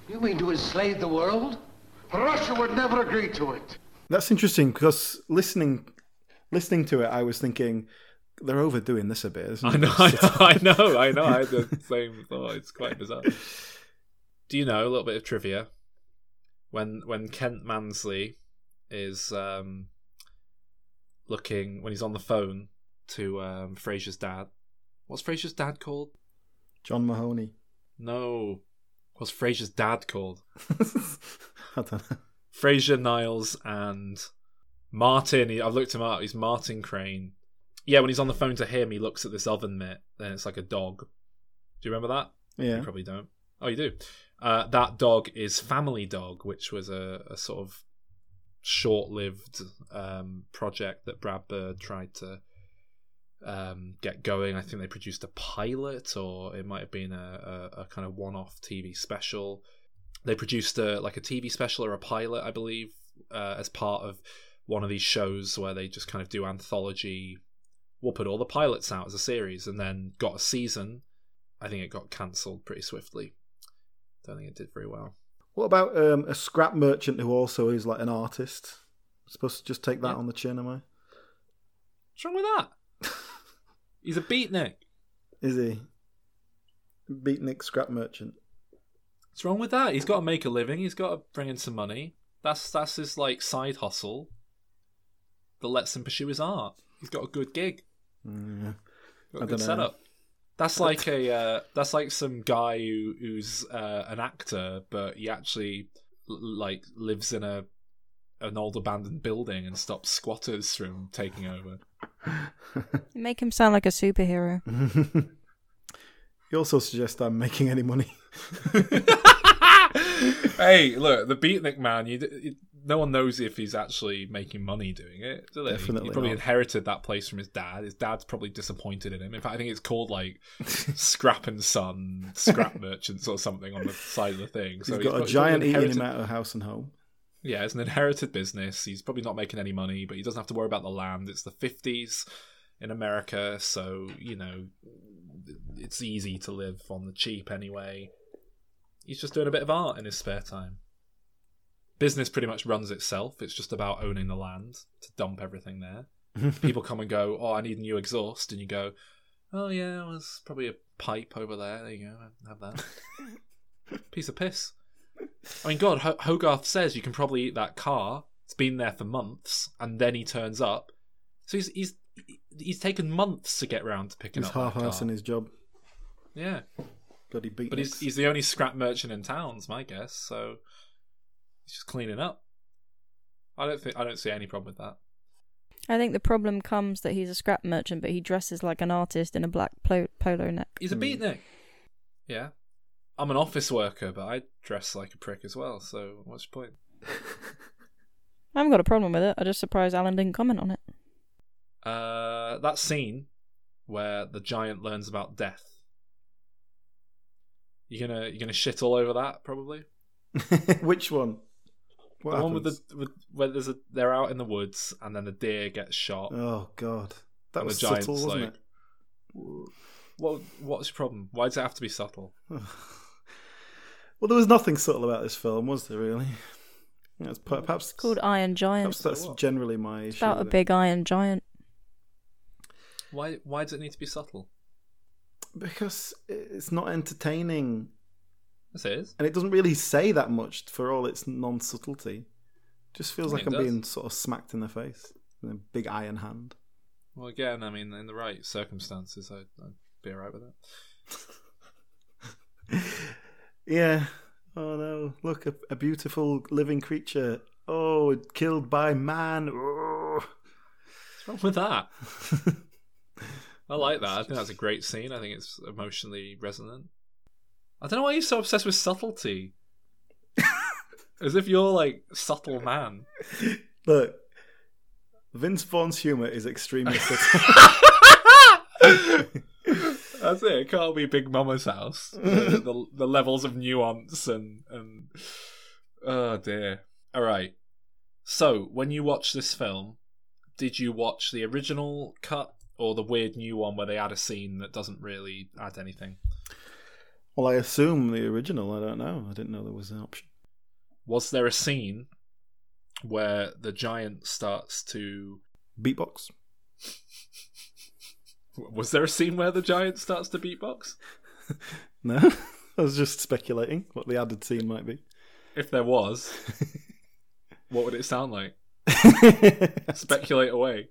You mean to enslave the world? Russia would never agree to it. That's interesting because listening listening to it, I was thinking they're overdoing this a bit. Isn't I it? know, I know, (laughs) I know, I know. I had the same thought. It's quite bizarre. (laughs) Do you know a little bit of trivia? When when Kent Mansley is um, looking when he's on the phone to um, Frasier's dad. What's Frasier's dad called? John Mahoney. No, what's Frasier's dad called? (laughs) I don't know. Frasier Niles and Martin. I've looked him up. He's Martin Crane. Yeah, when he's on the phone to him, he looks at this oven mitt. and it's like a dog. Do you remember that? Yeah. You probably don't. Oh, you do. Uh, that dog is Family Dog, which was a, a sort of short-lived um, project that Brad Bird tried to um, get going. I think they produced a pilot, or it might have been a, a, a kind of one-off TV special. They produced a like a TV special or a pilot, I believe, uh, as part of one of these shows where they just kind of do anthology. We'll put all the pilots out as a series, and then got a season. I think it got cancelled pretty swiftly. Don't think it did very well. What about um, a scrap merchant who also is like an artist? Supposed to just take that Yeah. on the chin, am I? What's wrong with that? (laughs) He's a beatnik. Is he? Beatnik scrap merchant. What's wrong with that? He's got to make a living. He's got to bring in some money. That's that's his like side hustle that lets him pursue his art. He's got a good gig. Mm, Got good dunno. setup. That's like a uh, that's like some guy who who's uh, an actor, but he actually like lives in a an old abandoned building and stops squatters from taking over. (laughs) Make him sound like a superhero. (laughs) he also suggests I'm making any money. (laughs) hey, look, the beatnik man. You, you, no one knows if he's actually making money doing it. Do they? Definitely he probably not. inherited that place from his dad. His dad's probably disappointed in him. In fact, I think it's called like (laughs) Scrap and Son, Scrap Merchants, or something on the side of the thing. So he's got a giant eating him out of house and home. Yeah, it's an inherited business. He's probably not making any money, but he doesn't have to worry about the land. It's the 50s in America, so, you know, it's easy to live on the cheap anyway. He's just doing a bit of art in his spare time. Business pretty much runs itself. It's just about owning the land to dump everything there. (laughs) People come and go, oh, I need a new exhaust. And you go, oh, yeah, well, there's probably a pipe over there. There you go, have that. (laughs) Piece of piss. I mean, God, Ho- Hogarth says you can probably eat that car. It's been there for months, and then he turns up. So he's he's he's taken months to get round to picking He's up that car. half-assing his job. Yeah, Bloody beatniks. but he's he's the only scrap merchant in town's my guess. So he's just cleaning up. I don't think I don't see any problem with that. I think the problem comes that he's a scrap merchant, but he dresses like an artist in a black plo- polo neck. He's a beatnik. Yeah, I'm an office worker, but I dress like a prick as well. So what's your point? (laughs) I haven't got a problem with it. I'm just surprised Alan didn't comment on it. Uh, that scene where the giant learns about death. You gonna you gonna shit all over that probably? (laughs) Which one? What the one with the with, where there's a they're out in the woods and then the deer gets shot. Oh god, that was subtle, wasn't like- What what's your problem? Why does it have to be subtle? (sighs) well, there was nothing subtle about this film, was there? Really? Yeah, it's per- perhaps It's called Iron Giant. Perhaps that's what? generally my It's issue. about a big iron giant. Why why does it need to be subtle? because it's not entertaining, This is. and it doesn't really say that much for all its non-subtlety. Just feels I like I'm does. being sort of smacked in the face with a big iron hand. Well, again, I mean, in the right circumstances, I'd, I'd be alright with it. (laughs) Yeah. Oh no! Look, a, a beautiful living creature. Oh, killed by man. Oh. What's wrong with that? (laughs) I like that. I think that's a great scene. I think it's emotionally resonant. I don't know why you're so obsessed with subtlety. As if you're like subtle man. Look, Vince Vaughn's humor is extremely (laughs) subtle. That's it. It can't be Big Mama's house. The, the, the levels of nuance and and oh dear. All right. So when you watch this film, did you watch the original cut or the weird new one where they add a scene that doesn't really add anything? Well, I assume the original. I don't know. I didn't know there was an option. Was there a scene where the giant starts to? Beatbox. Was there a scene where the giant starts to beatbox? (laughs) No, (laughs) I was just speculating what the added scene might be. If there was, what would it sound like? (laughs) Speculate away.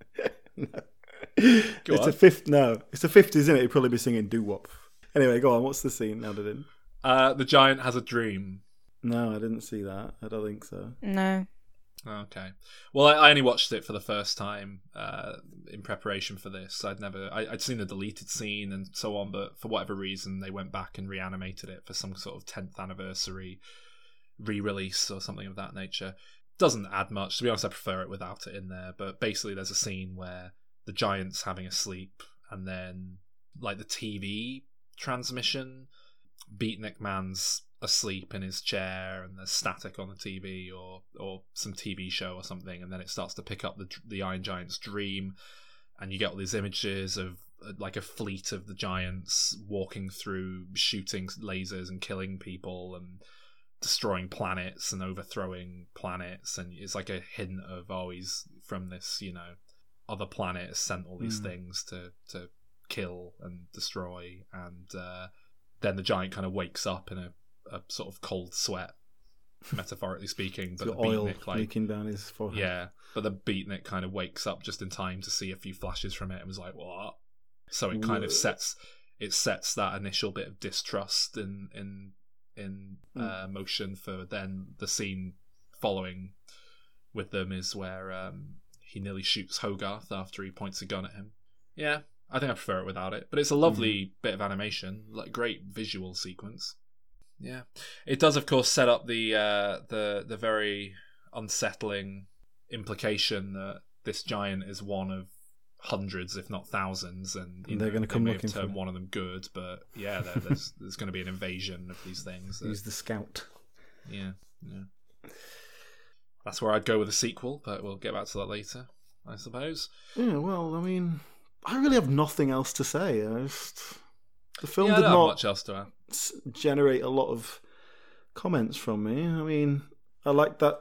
it's on. a fifth. No, it's the fifties, isn't it? He'd probably be singing doo wop. Anyway, go on. What's the scene added in? Uh, the giant has a dream. No, I didn't see that. I don't think so. No. Okay. Well, I, I only watched it for the first time uh, in preparation for this. I'd never, I, I'd seen the deleted scene and so on, but for whatever reason, they went back and reanimated it for some sort of 10th anniversary re-release or something of that nature. Doesn't add much. To be honest, I prefer it without it in there. But basically, there's a scene where the giant's having a sleep, and then like the TV transmission, Beatnik Man's asleep in his chair, and there's static on the TV or or some TV show or something, and then it starts to pick up the the Iron Giant's dream, and you get all these images of uh, like a fleet of the giants walking through, shooting lasers and killing people and destroying planets and overthrowing planets, and it's like a hint of oh he's from this you know other planet has sent all these Mm. things to to kill and destroy, and uh, then the giant kind of wakes up in a, a sort of cold sweat, metaphorically speaking. But got the oil beatnik like leaking down his forehead. yeah, but the beatnik kind of wakes up just in time to see a few flashes from it and was like, "What?" So it kind of sets it sets that initial bit of distrust in in in Hmm. uh, motion for then the scene following with them is where um, he nearly shoots Hogarth after he points a gun at him. Yeah, I think I prefer it without it, but it's a lovely Hmm. bit of animation, like great visual sequence. Yeah, it does, of course, set up the uh, the the very unsettling implication that this giant is one of hundreds, if not thousands, and And they're gonna they come may have looking for turned one of them good, but yeah, (laughs) there's there's going to be an invasion of these things. that- He's the scout. yeah, yeah. That's where I'd go with a sequel, but we'll get back to that later, I suppose. Yeah, well, I mean, I really have nothing else to say. I just the film yeah, did don't much else to generate a lot of comments from me. I mean, I like that.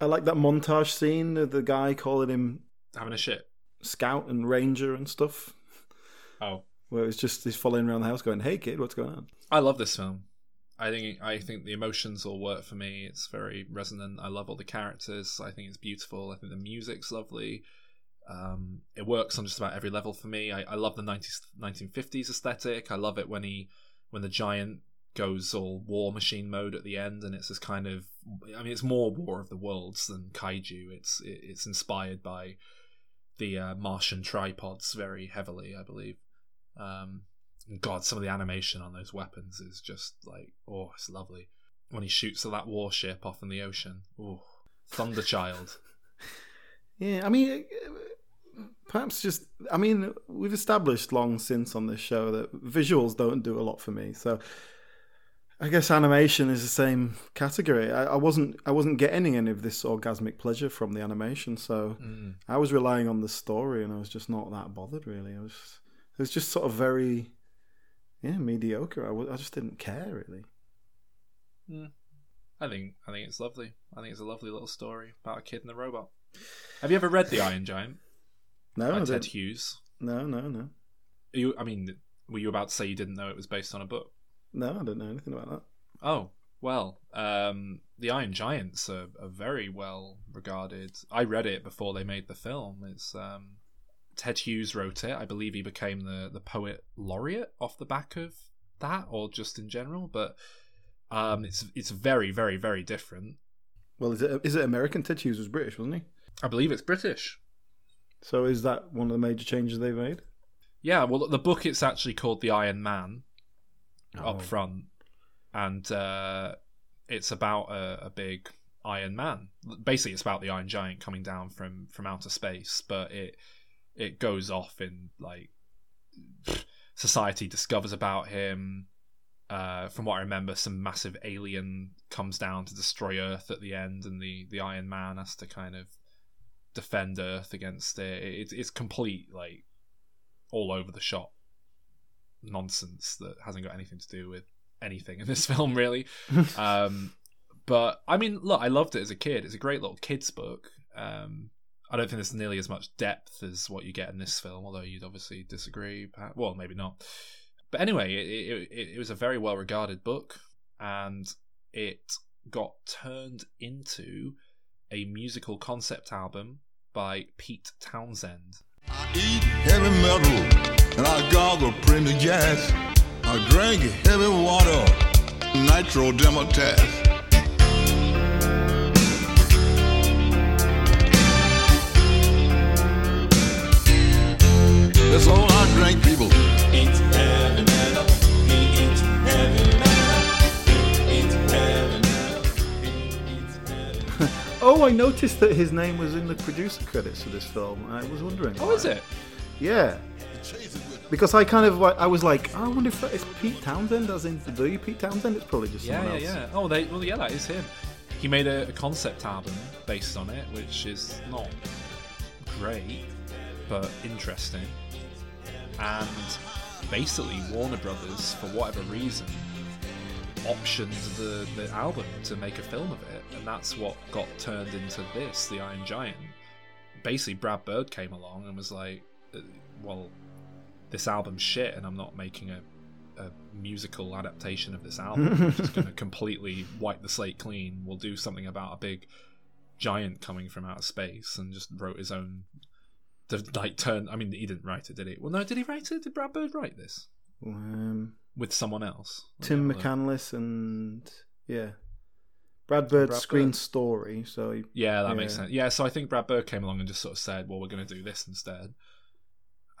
I like that montage scene of the guy calling him Having a shit. scout and ranger and stuff, Oh, where it's just he's following around the house going, "Hey kid, what's going on?" I love this film. I think I think the emotions all work for me. It's very resonant. I love all the characters. I think it's beautiful. I think the music's lovely. Um, it works on just about every level for me. I, I love the 90s, 1950s aesthetic. I love it when he when the giant goes all war machine mode at the end, and it's this kind of. I mean, it's more War of the Worlds than kaiju. It's it, it's inspired by the uh, Martian tripods very heavily, I believe. Um, God, some of the animation on those weapons is just like, oh, it's lovely. When he shoots at that warship off in the ocean, oh, Thunderchild. (laughs) Yeah, I mean, perhaps just. I mean, we've established long since on this show that visuals don't do a lot for me. So, I guess animation is the same category. I, I wasn't I wasn't getting any of this orgasmic pleasure from the animation, so Mm. I was relying on the story, and I was just not that bothered. Really, I was it was just sort of very yeah mediocre. I—I just didn't care really. I think I think it's lovely. I think it's a lovely little story about a kid and a robot. Have you ever read The Iron Giant No, by I Ted didn't. Hughes? no, no, no, You, I mean, were you about to say you didn't know it was based on a book? no. I don't know anything about that. Oh, well, um, The Iron Giant's are, a very well regarded. I read it before they made the film. It's um, Ted Hughes wrote it. I believe he became the, the poet laureate off the back of that, or just in general. But um, it's it's very, very, very different. Well, is it is it American? Ted Hughes was British, wasn't he? I believe it's British. So is that one of the major changes they've made? Yeah, well, the book it's actually called The Iron Man Oh. up front, and uh, it's about a, a big Iron Man. Basically, it's about the Iron Giant coming down from from outer space, but it it goes off in like society discovers about him. Uh, from what I remember, some massive alien comes down to destroy Earth at the end, and the the Iron Man has to kind of defend Earth against it. It's it's complete like all over the shop nonsense that hasn't got anything to do with anything in this (laughs) film really. (laughs) um, but I mean, look, I loved it as a kid. It's a great little kids book. Um, I don't think there's nearly as much depth as what you get in this film, although you'd obviously disagree. perhaps- Well, maybe not. But anyway, it, it, it was a very well regarded book, and it got turned into a musical concept album by Pete Townshend. I eat heavy metal and I premium. I drink heavy water, nitro. That's all Oh, I noticed that his name was in the producer credits for this film. I was wondering. Oh, why. is it? Yeah. Because I kind of like, I was like, oh, I wonder if that is Pete Townshend, as in the Pete Townshend. It's probably just Yeah, someone yeah, else. yeah. Oh, they well, yeah, that is him. He made a, a concept album based on it, which is not great, but interesting. And basically, Warner Brothers, for whatever reason, optioned the, the album to make a film of it, and that's what got turned into this, The Iron Giant. Basically, Brad Bird came along and was like, uh, "Well, this album's shit, and I'm not making a a musical adaptation of this album. We're just going (laughs) to completely wipe the slate clean. We'll do something about a big giant coming from outer space, and just wrote his own. The like turn. I mean, he didn't write it, did he? Well, no, did he write it? Did Brad Bird write this Um, with someone else? Tim have a look. McCanlies and yeah, Brad Bird's Brad screen Bird. story. So he, Yeah, that makes sense. Yeah, so I think Brad Bird came along and just sort of said, "Well, we're going to do this instead."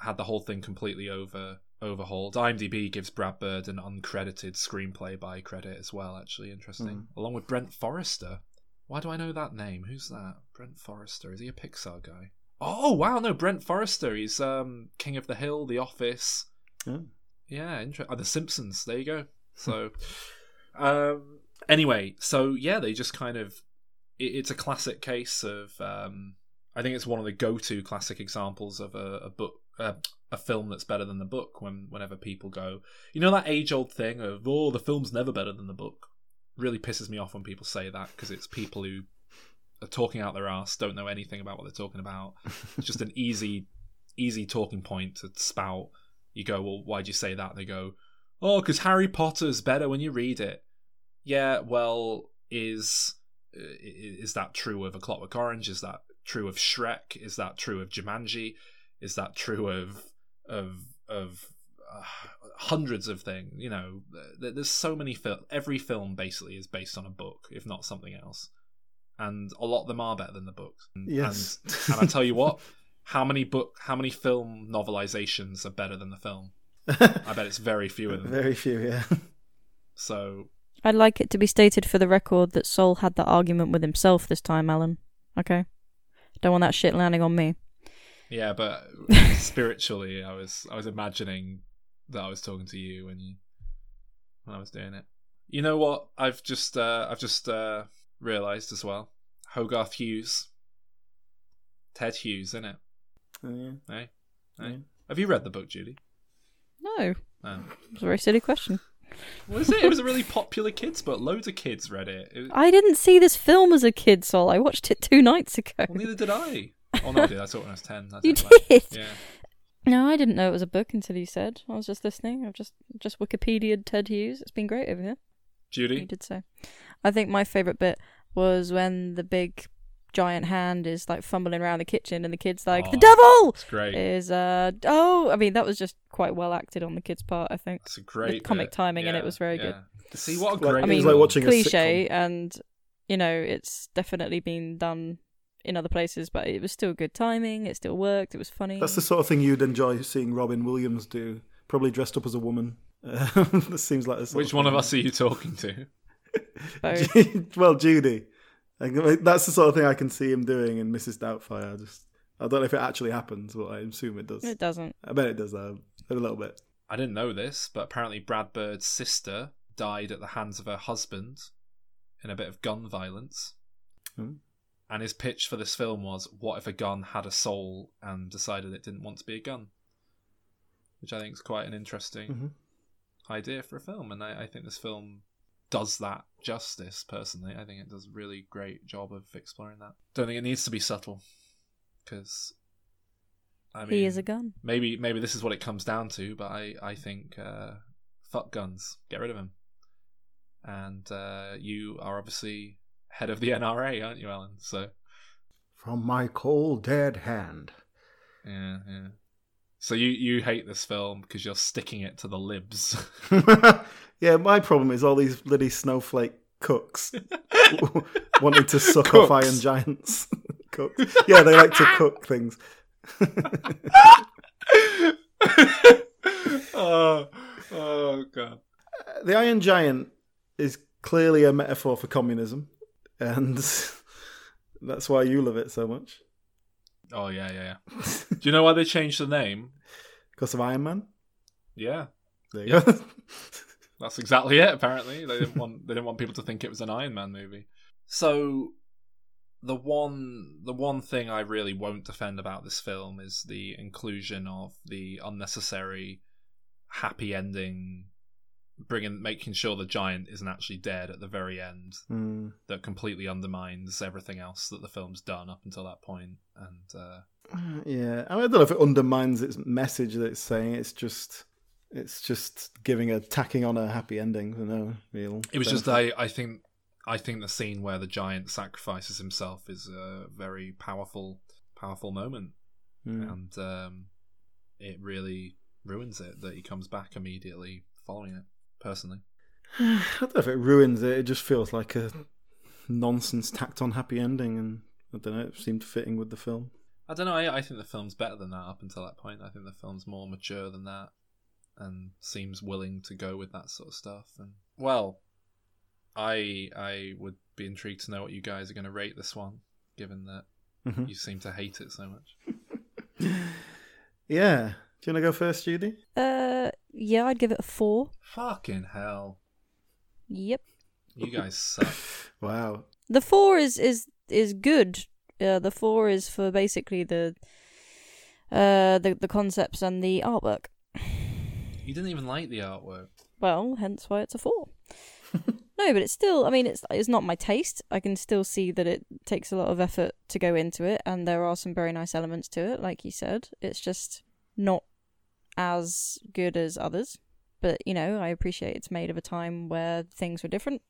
Had the whole thing completely over overhauled. IMDb gives Brad Bird an uncredited screenplay by credit as well. Actually, interesting. Along with Brent Forrester. Why do I know that name? Who's that? Brent Forrester. Is he a Pixar guy? Oh wow, no, Brent Forrester. He's um, King of the Hill, The Office. Oh. Yeah, inter- oh, The Simpsons. There you go. So, um, anyway, so yeah, they just kind of. It, it's a classic case of. Um, I think it's one of the go-to classic examples of a, a book, uh, a film that's better than the book. When whenever people go, you know that age-old thing of oh, the film's never better than the book. Really pisses me off when people say that because it's people who are talking out their ass, don't know anything about what they're talking about. It's just an (laughs) easy, easy talking point to spout. You go, well, why'd you say that? They go, oh, because Harry Potter's better when you read it. Yeah, well, is is that true of A Clockwork Orange? Is that true of Shrek? Is that true of Jumanji? Is that true of of of uh, hundreds of things? You know, there's so many film. Every film basically is based on a book, if not something else, and a lot of them are better than the books. And, Yes. and, and I tell you what, (laughs) how many book, how many film novelizations are better than the film? (laughs) I bet it's very few of them. very few. Yeah. (laughs) So I'd like it to be stated for the record that Sol had that argument with himself this time, Alan. Okay? Don't want that shit landing on me. yeah, but (laughs) spiritually, I was I was imagining that I was talking to you when you when I was doing it. You know what? I've just uh, I've just uh, realised as well. Hogarth Hughes, Ted Hughes, isn't it? Oh, yeah. Hey, hey. Yeah. Have you read the book, Judy? No, um, No. it's a very silly question. Was it? It was a really popular kids book. Loads of kids read it. it I didn't see this film as a kid, Sol. I watched it two nights ago. well, neither did I. Oh no, I did. I saw it when I was ten. I You take that did? Yeah. No, I didn't know it was a book until you said. I was just listening. I've just just Wikipedia'd Ted Hughes. It's been great over here. Judy, you did so. I think my favourite bit was when the big giant hand is like fumbling around the kitchen and the kid's like, The Oh, devil It's great. is uh oh I mean that was just quite well acted on the kid's part, I think. It's a great the comic bit. timing and it was very good. See what a Like- great. I It mean, was like watching a cliche and you know, it's definitely been done in other places, but it was still good timing, it still worked, it was funny. That's the sort of thing you'd enjoy seeing Robin Williams do, probably dressed up as a woman. (laughs) This seems like the sort Which one of us are you talking to? (laughs) Well, Judy. Like, That's the sort of thing I can see him doing in Mrs. Doubtfire. I just, I don't know if it actually happens, but I assume it does. It doesn't. I bet it does though, a little bit. I didn't know this, but apparently Brad Bird's sister died at the hands of her husband in a bit of gun violence. Hmm. And his pitch for this film was what if a gun had a soul and decided it didn't want to be a gun? Which I think is quite an interesting Mhm. idea for a film. And I, I think this film does that justice, personally. I think it does a really great job of exploring that. Don't think it needs to be subtle. Because. I mean, he is a gun. maybe maybe this is what it comes down to, but I I think uh, fuck guns, get rid of them. And uh, you are obviously head of the (laughs) NRA, aren't you, Alan? So From my cold dead hand. yeah, yeah. So you you hate this film because you're sticking it to the libs. (laughs) yeah, my problem is all these bloody snowflake cooks (laughs) wanting to suck off iron giants. (laughs) cooks. Yeah, they like to cook things. oh, oh god. the Iron Giant is clearly a metaphor for communism, and that's why you love it so much. Oh yeah, yeah, yeah. (laughs) Do you know why they changed the name? Because of Iron Man. Yeah, There you go. (laughs) That's exactly it. Apparently, they didn't want they didn't want people to think it was an Iron Man movie. So, the one the one thing I really won't defend about this film is the inclusion of the unnecessary happy ending, bringing making sure the giant isn't actually dead at the very end. Hmm. That completely undermines everything else that the film's done up until that point. And uh, (sighs) Yeah, I, mean, I don't know if it undermines its message that it's saying. It's just, it's just giving a tacking on a happy ending for no real. It was just benefit. I, I think I think the scene where the giant sacrifices himself is a very powerful powerful moment, Hmm. and um, it really ruins it that he comes back immediately following it. Personally, (sighs) I don't know if it ruins it. It just feels like a nonsense tacked on happy ending, and I don't know. It seemed fitting with the film. I don't know. I, I think the film's better than that up until that point. I think the film's more mature than that, and seems willing to go with that sort of stuff. And well, I I would be intrigued to know what you guys are going to rate this one, given that Mhm. you seem to hate it so much. (laughs) Yeah. Do you want to go first, Judy? Uh, yeah, I'd give it a four. Fucking hell. Yep. You guys suck. (laughs) Wow. The four is is is good. Uh, the four is for basically the uh the the concepts and the artwork. You didn't even like the artwork. Well, hence why it's a four. (laughs) no, but it's still. I mean, it's it's not my taste. I can still see that it takes a lot of effort to go into it, and there are some very nice elements to it, like you said. It's just not as good as others. But you know, I appreciate it's made of a time where things were different.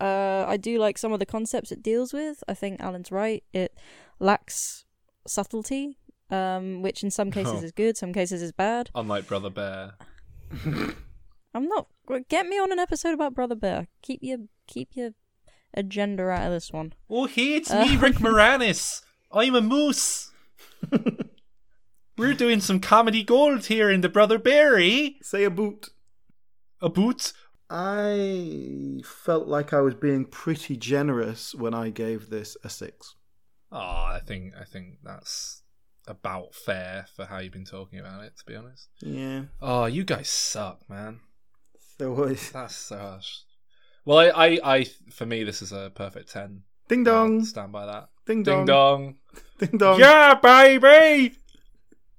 Uh, I do like some of the concepts it deals with. I think Alan's right. It lacks subtlety, um, which in some cases Oh. (laughs) is good, some cases is bad. Unlike Brother Bear. (laughs) I'm not. Get me on an episode about Brother Bear. Keep your keep your agenda out of this one. Oh, hey, it's Uh, me, Rick (laughs) Moranis. I'm a moose. We're doing some comedy gold here in the Brother Bear, eh? Say a boot. A boot? I felt like I was being pretty generous when I gave this a six. Oh, I think I think that's about fair for how you've been talking about it. To be honest. Yeah. Oh, you guys suck, man. There was. That's so harsh. Well, I, I, I, for me, this is a perfect ten. Ding I'll dong, stand by that. ding Ding dong, dong. ding dong. Yeah, baby.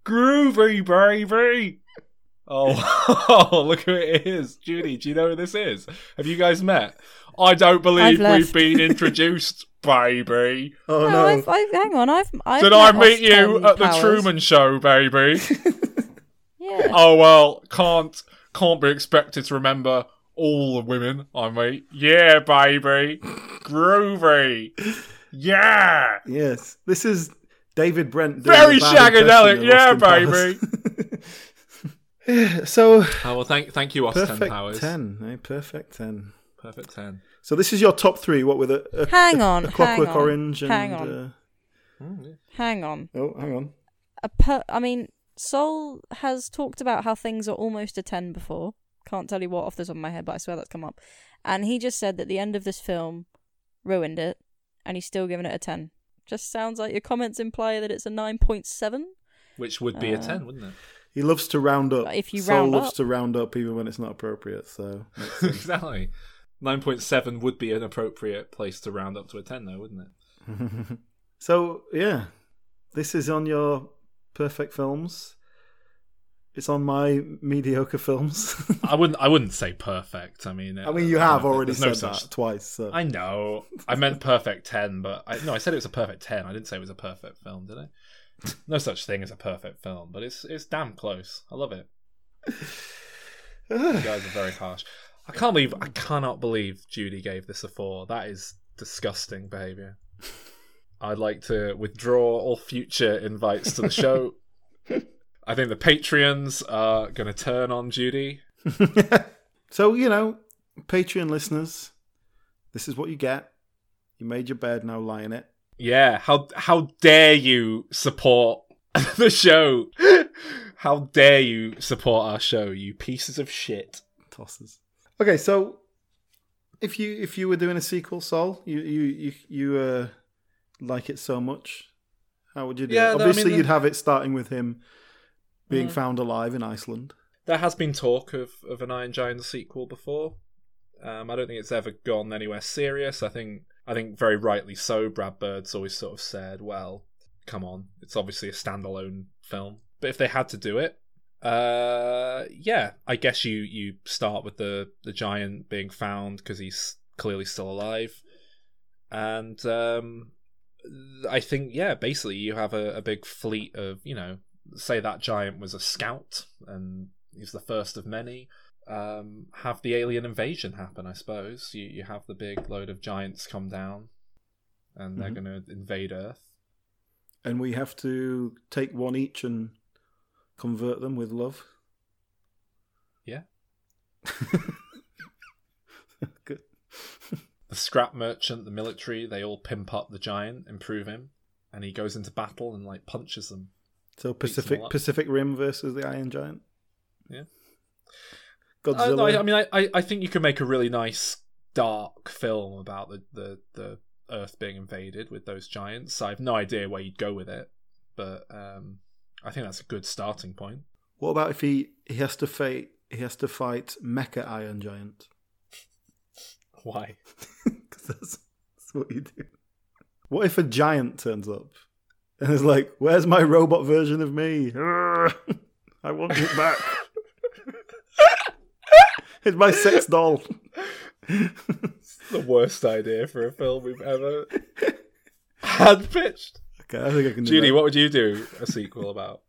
Groovy, baby. Oh, oh, (laughs) look who it is. Judy, do you know who this is? Have you guys met? I don't believe we've been (laughs) introduced, baby. Oh no, no! I've, I've, hang on. I've, I've Did I meet you Austin at the Truman Show, baby? (laughs) Oh, yeah. oh well, can't can't be expected to remember all the women I meet. Yeah, baby. Groovy. Yeah. Yes, this is David Brent. doing Very a bad shagadelic, impression of yeah, Austin Powers. (laughs) (sighs) so Oh well, thank thank you, Austin perfect Powers. ten, eh? perfect ten. Perfect ten. So this is your top three. What with a, a Hang on, a Clockwork hang on, Orange and hang on. Uh, Hang on. oh, hang on. A per- I mean, Sol has talked about how things are almost a 10 before. Can't tell you what off the top of my head, but I swear that's come up. And he just said that the end of this film ruined it, and he's still giving it a 10. Just sounds like your comments imply that it's a 9.7. Which would be a Uh, ten, wouldn't it? He loves to round up. If you Sol round loves up. to round up even when it's not appropriate. So (laughs) exactly. Nine point seven would be an appropriate place to round up to a ten, though, wouldn't it? (laughs) so yeah, this is on your perfect films. It's on my mediocre films. (laughs) I wouldn't. I wouldn't say perfect. I mean, I mean, you have already said no that twice. So. I know. I meant perfect ten, but I, no, I said it was a perfect ten. I didn't say it was a perfect film, did I? No such thing as a perfect film, but it's it's damn close. I love it. You guys are very harsh. I can't believe. I cannot believe Judy gave this a four. That is disgusting behavior. I'd like to withdraw all future invites to the show. (laughs) I think the Patreons are going to turn on Judy. (laughs) so you know, Patreon listeners, this is what you get. You made your bed, now lie in it. Yeah, how how dare you support (laughs) the show? (laughs) How dare you support our show, you pieces of shit? Tosses. Okay, so if you if you were doing a sequel, Sol, you you you, you uh, like it so much, how would you do Yeah, it? no, I Obviously, mean, you'd have it starting with him being Mm. found alive in Iceland. There has been talk of, of an Iron Giant sequel before. Um, I don't think it's ever gone anywhere serious. I think I think very rightly so. Brad Bird's always sort of said, "Well, come on, it's obviously a standalone film." But if they had to do it, uh, yeah, I guess you you start with the the giant being found because he's clearly still alive, and um, I think yeah, basically you have a, a big fleet of you know, say that giant was a scout and he's the first of many. Um, have the alien invasion happen, I suppose. You you have the big load of giants come down, and they're Mhm. going to invade Earth. And we have to take one each and convert them with love. Yeah. (laughs) Good. (laughs) The scrap merchant, the military, they all pimp up the giant, improve him, and he goes into battle and like punches them. So Pacific. Pacific Rim versus the Iron Giant. Yeah. Godzilla. I, I mean, I, I, I think you can make a really nice dark film about the, the, the Earth being invaded with those giants. I have no idea where you'd go with it, but um, I think that's a good starting point. What about if he he has to fight he has to fight Mecha Iron Giant? Why? (laughs) Because that's, that's what you do. What if a giant turns up and is like, "Where's my robot version of me? (laughs) I want it back. (laughs) it's my sex doll." (laughs) the worst idea for a film we've ever had pitched. Okay, I think I can. Do Judy, what would you do a sequel about?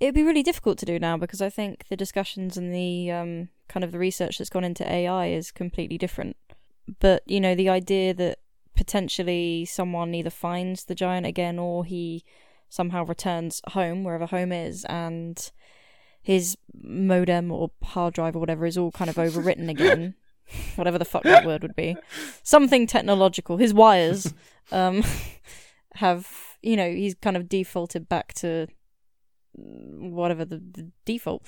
It'd be really difficult to do now because I think the discussions and the um, kind of the research that's gone into AI is completely different. But you know, the idea that potentially someone either finds the giant again or he somehow returns home wherever home is and his modem or hard drive or whatever is all kind of overwritten again. (laughs) Whatever the fuck that word would be. Something technological. His wires (laughs) um have you know he's kind of defaulted back to whatever the, the default.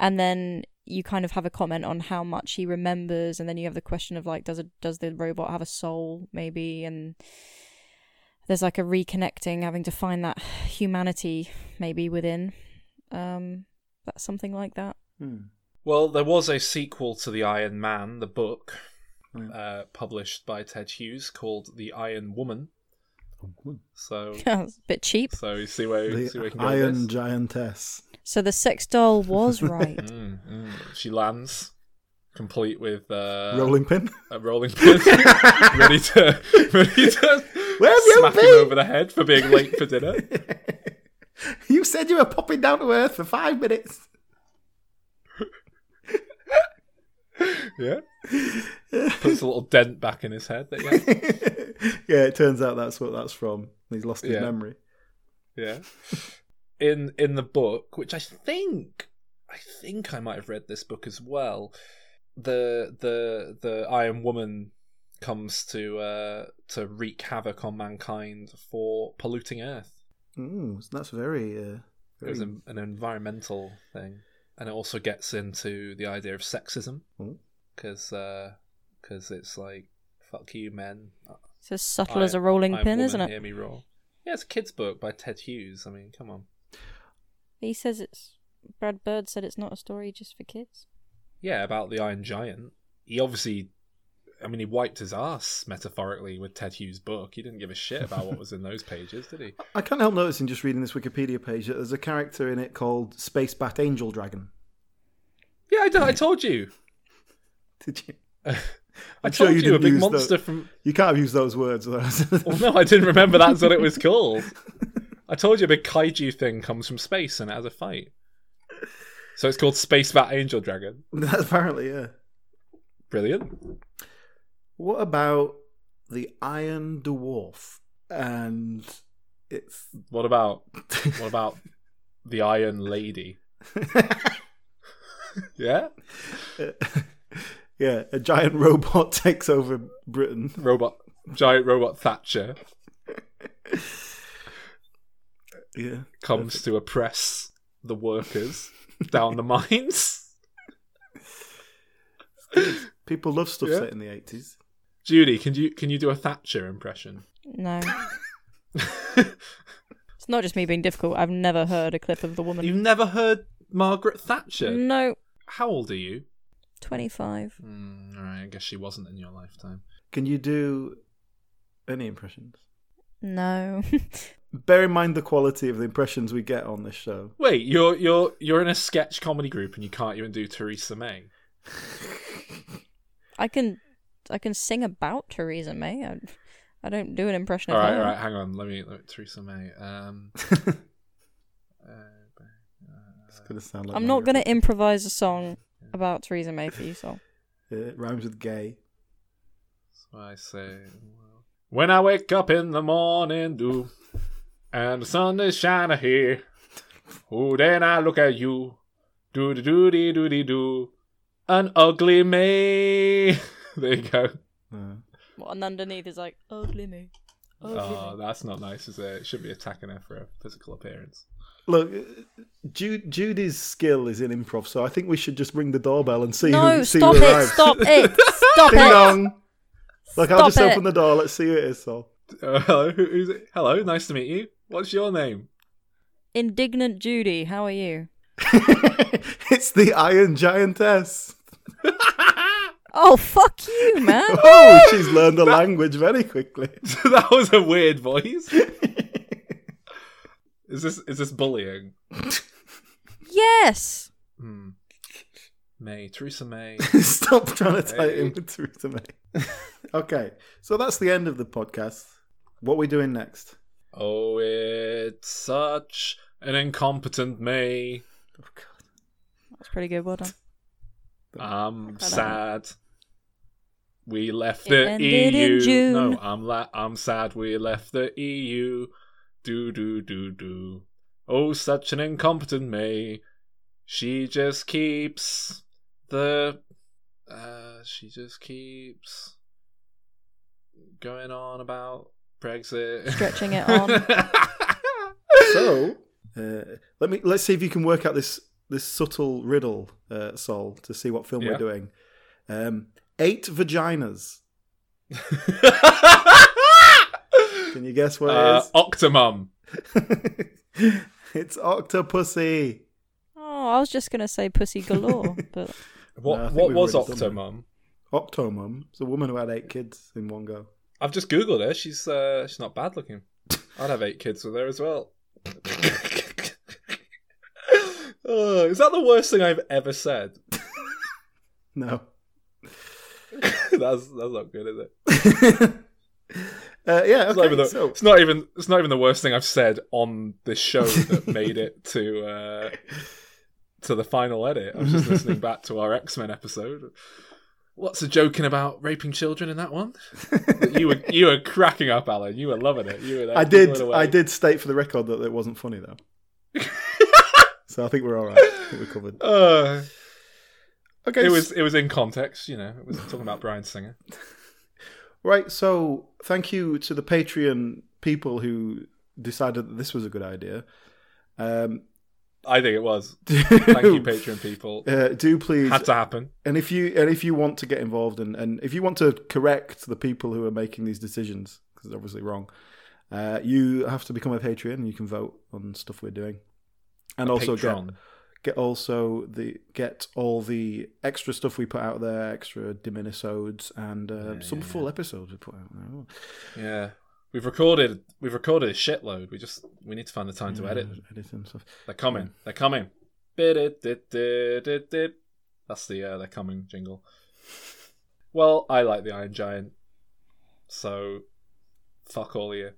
And then you kind of have a comment on how much he remembers and then you have the question of like does it does the robot have a soul maybe and there's like a reconnecting having to find that humanity maybe within um that's something like that Hmm. Well, there was a sequel to the Iron Man, the book, uh, published by Ted Hughes called The Iron Woman. So, (laughs) It's a bit cheap. so you see where, you see where The you can go Iron this? Giantess. So the sex doll was (laughs) right. Mm, mm. She lands, complete with uh, Rolling pin. a rolling pin, (laughs) ready to ready to Where have you smack him over the head for being late for dinner. (laughs) You said you were popping down to earth for five minutes. Yeah, puts a little dent back in his head. That yeah, yeah, it turns out that's what that's from. He's lost his Yeah. memory. yeah. In in the book, which I think I think I might have read this book as well. The the the Iron Woman comes to uh to wreak havoc on mankind for polluting Earth. Mm, that's very. Uh, It was very an, an environmental thing, and it also gets into the idea of sexism Mm. because because it's like fuck you men. It's as subtle I- as a rolling I'm pin, woman, isn't it? Hear me roar. Yeah, it's a kid's book by Ted Hughes. I mean, come on. He says it's. Brad Bird said it's not a story just for kids. Yeah, about the Iron Giant. He obviously, I mean, he wiped his ass metaphorically with Ted Hughes' book. He didn't give a shit about what was in those pages, did he? (laughs) I can't help noticing just reading this Wikipedia page that there's a character in it called Space Bat Angel Dragon. Yeah, I told you. (laughs) Did you? (laughs) I I'm sure told you you, a didn't big use monster tho- from. You can't have used those words. though. Well, no, I didn't remember that's what it was called. I told you a big kaiju thing comes from space and it has a fight. So it's called Space Bat Angel Dragon. (laughs) Apparently, yeah. Brilliant. What about the Iron Dwarf? And it's What about (laughs) what about the Iron Lady? (laughs) Yeah, yeah, a giant robot takes over Britain. robot, giant robot Thatcher Yeah, comes to oppress the workers down the mines. people love stuff Yeah. set in the eighties. Judy, can you can you do a Thatcher impression? No. (laughs) it's not just me being difficult. I've never heard a clip of the woman. You've never heard Margaret Thatcher? No. How old are you? 25. Mm, all right, I guess she wasn't in your lifetime. Can you do any impressions? No. (laughs) Bear in mind the quality of the impressions we get on this show. Wait, you're you're you're in a sketch comedy group and you can't even do Theresa May. (laughs) I can I can sing about Theresa May. I, I don't do an impression All of right, her. all right, hang on. Let me, let me Theresa May. Um, (laughs) It's gonna sound like I'm not going to improvise a song about Theresa May for you, so. (laughs) It rhymes with gay. so I say, when I wake up in the morning, do, and the sun is shining here, oh, then I look at you, do do do dee do dee do, an ugly May. (laughs) there you go. Uh, What, and underneath is like, ugly me. Ugly Oh, me. that's not nice, is it? It should be attacking her for a physical appearance. look, Jude, Judy's skill is in improv, so I think we should just ring the doorbell and see No, who see stop who it, arrives. stop it, (laughs) stop Ding it. dong. Look, I'll just it. open the door. Let's see who it is. So, Uh, hello, who, who's it? Hello, nice to meet you. What's your name? Indignant Judy, how are you? (laughs) it's the Iron Giantess. (laughs) Oh, fuck you, man. (laughs) Oh, she's learned the language very quickly. that was a weird voice. is this is this bullying? yes. Hmm. May, Theresa May. Stop trying to tie it in Hey. with Theresa May. okay, so that's the end of the podcast. What are we doing next? Oh, it's such an incompetent May. Oh, God. That's pretty good, well done. I'm sad. We left It the EU. No, I'm la- I'm sad we left the EU. Do do do do. Oh, such an incompetent May. She just keeps the. Uh, she just keeps going on about Brexit. Stretching it on. (laughs) So, uh, let me let's see if you can work out this this subtle riddle, uh, Sol, to see what film Yeah. we're doing. Um, eight vaginas. (laughs) Can you guess what uh, it Octomum. (laughs) it's Octopussy. Oh, I was just going to say pussy galore, but No, I What think what we've was already done that. Octomum? Octomum. It's a woman who had eight kids in one go. I've just googled her. She's uh, she's not bad looking. I'd have eight kids with her as well. (laughs) oh, is that the worst thing I've ever said? No. (laughs) that's that's not good, is it? (laughs) Uh, yeah, It's, not okay. even the, so, it's not even it's not even the worst thing I've said on this show that made it to uh, to the final edit. I was just listening back to our X Men episode. What's the joking about raping children in that one? (laughs) you were you were cracking up, Alan. You were loving it. You were there I did. I did state for the record that it wasn't funny though. (laughs) so I think we're all right. I think we're covered. (laughs) Uh, Okay, it was it was in context, you know. It was talking about Bryan Singer. right. So thank you to the Patreon people who decided that this was a good idea. Um, I think it was. (laughs) Thank you, Patreon people. uh, do please Had to happen. And if you and if you want to get involved and, and if you want to correct the people who are making these decisions because they're obviously wrong, uh, you have to become a Patreon and you can vote on stuff we're doing, and A also get get also the get all the extra stuff we put out there, extra diminisodes and uh, some yeah, full episodes we put out there. Yeah. We've recorded we've recorded a shitload. We just we need to find the time to edit. them. edit and stuff. They're coming. They're coming. That's the uh, they're coming jingle. Well, I like the Iron Giant. So fuck all of you.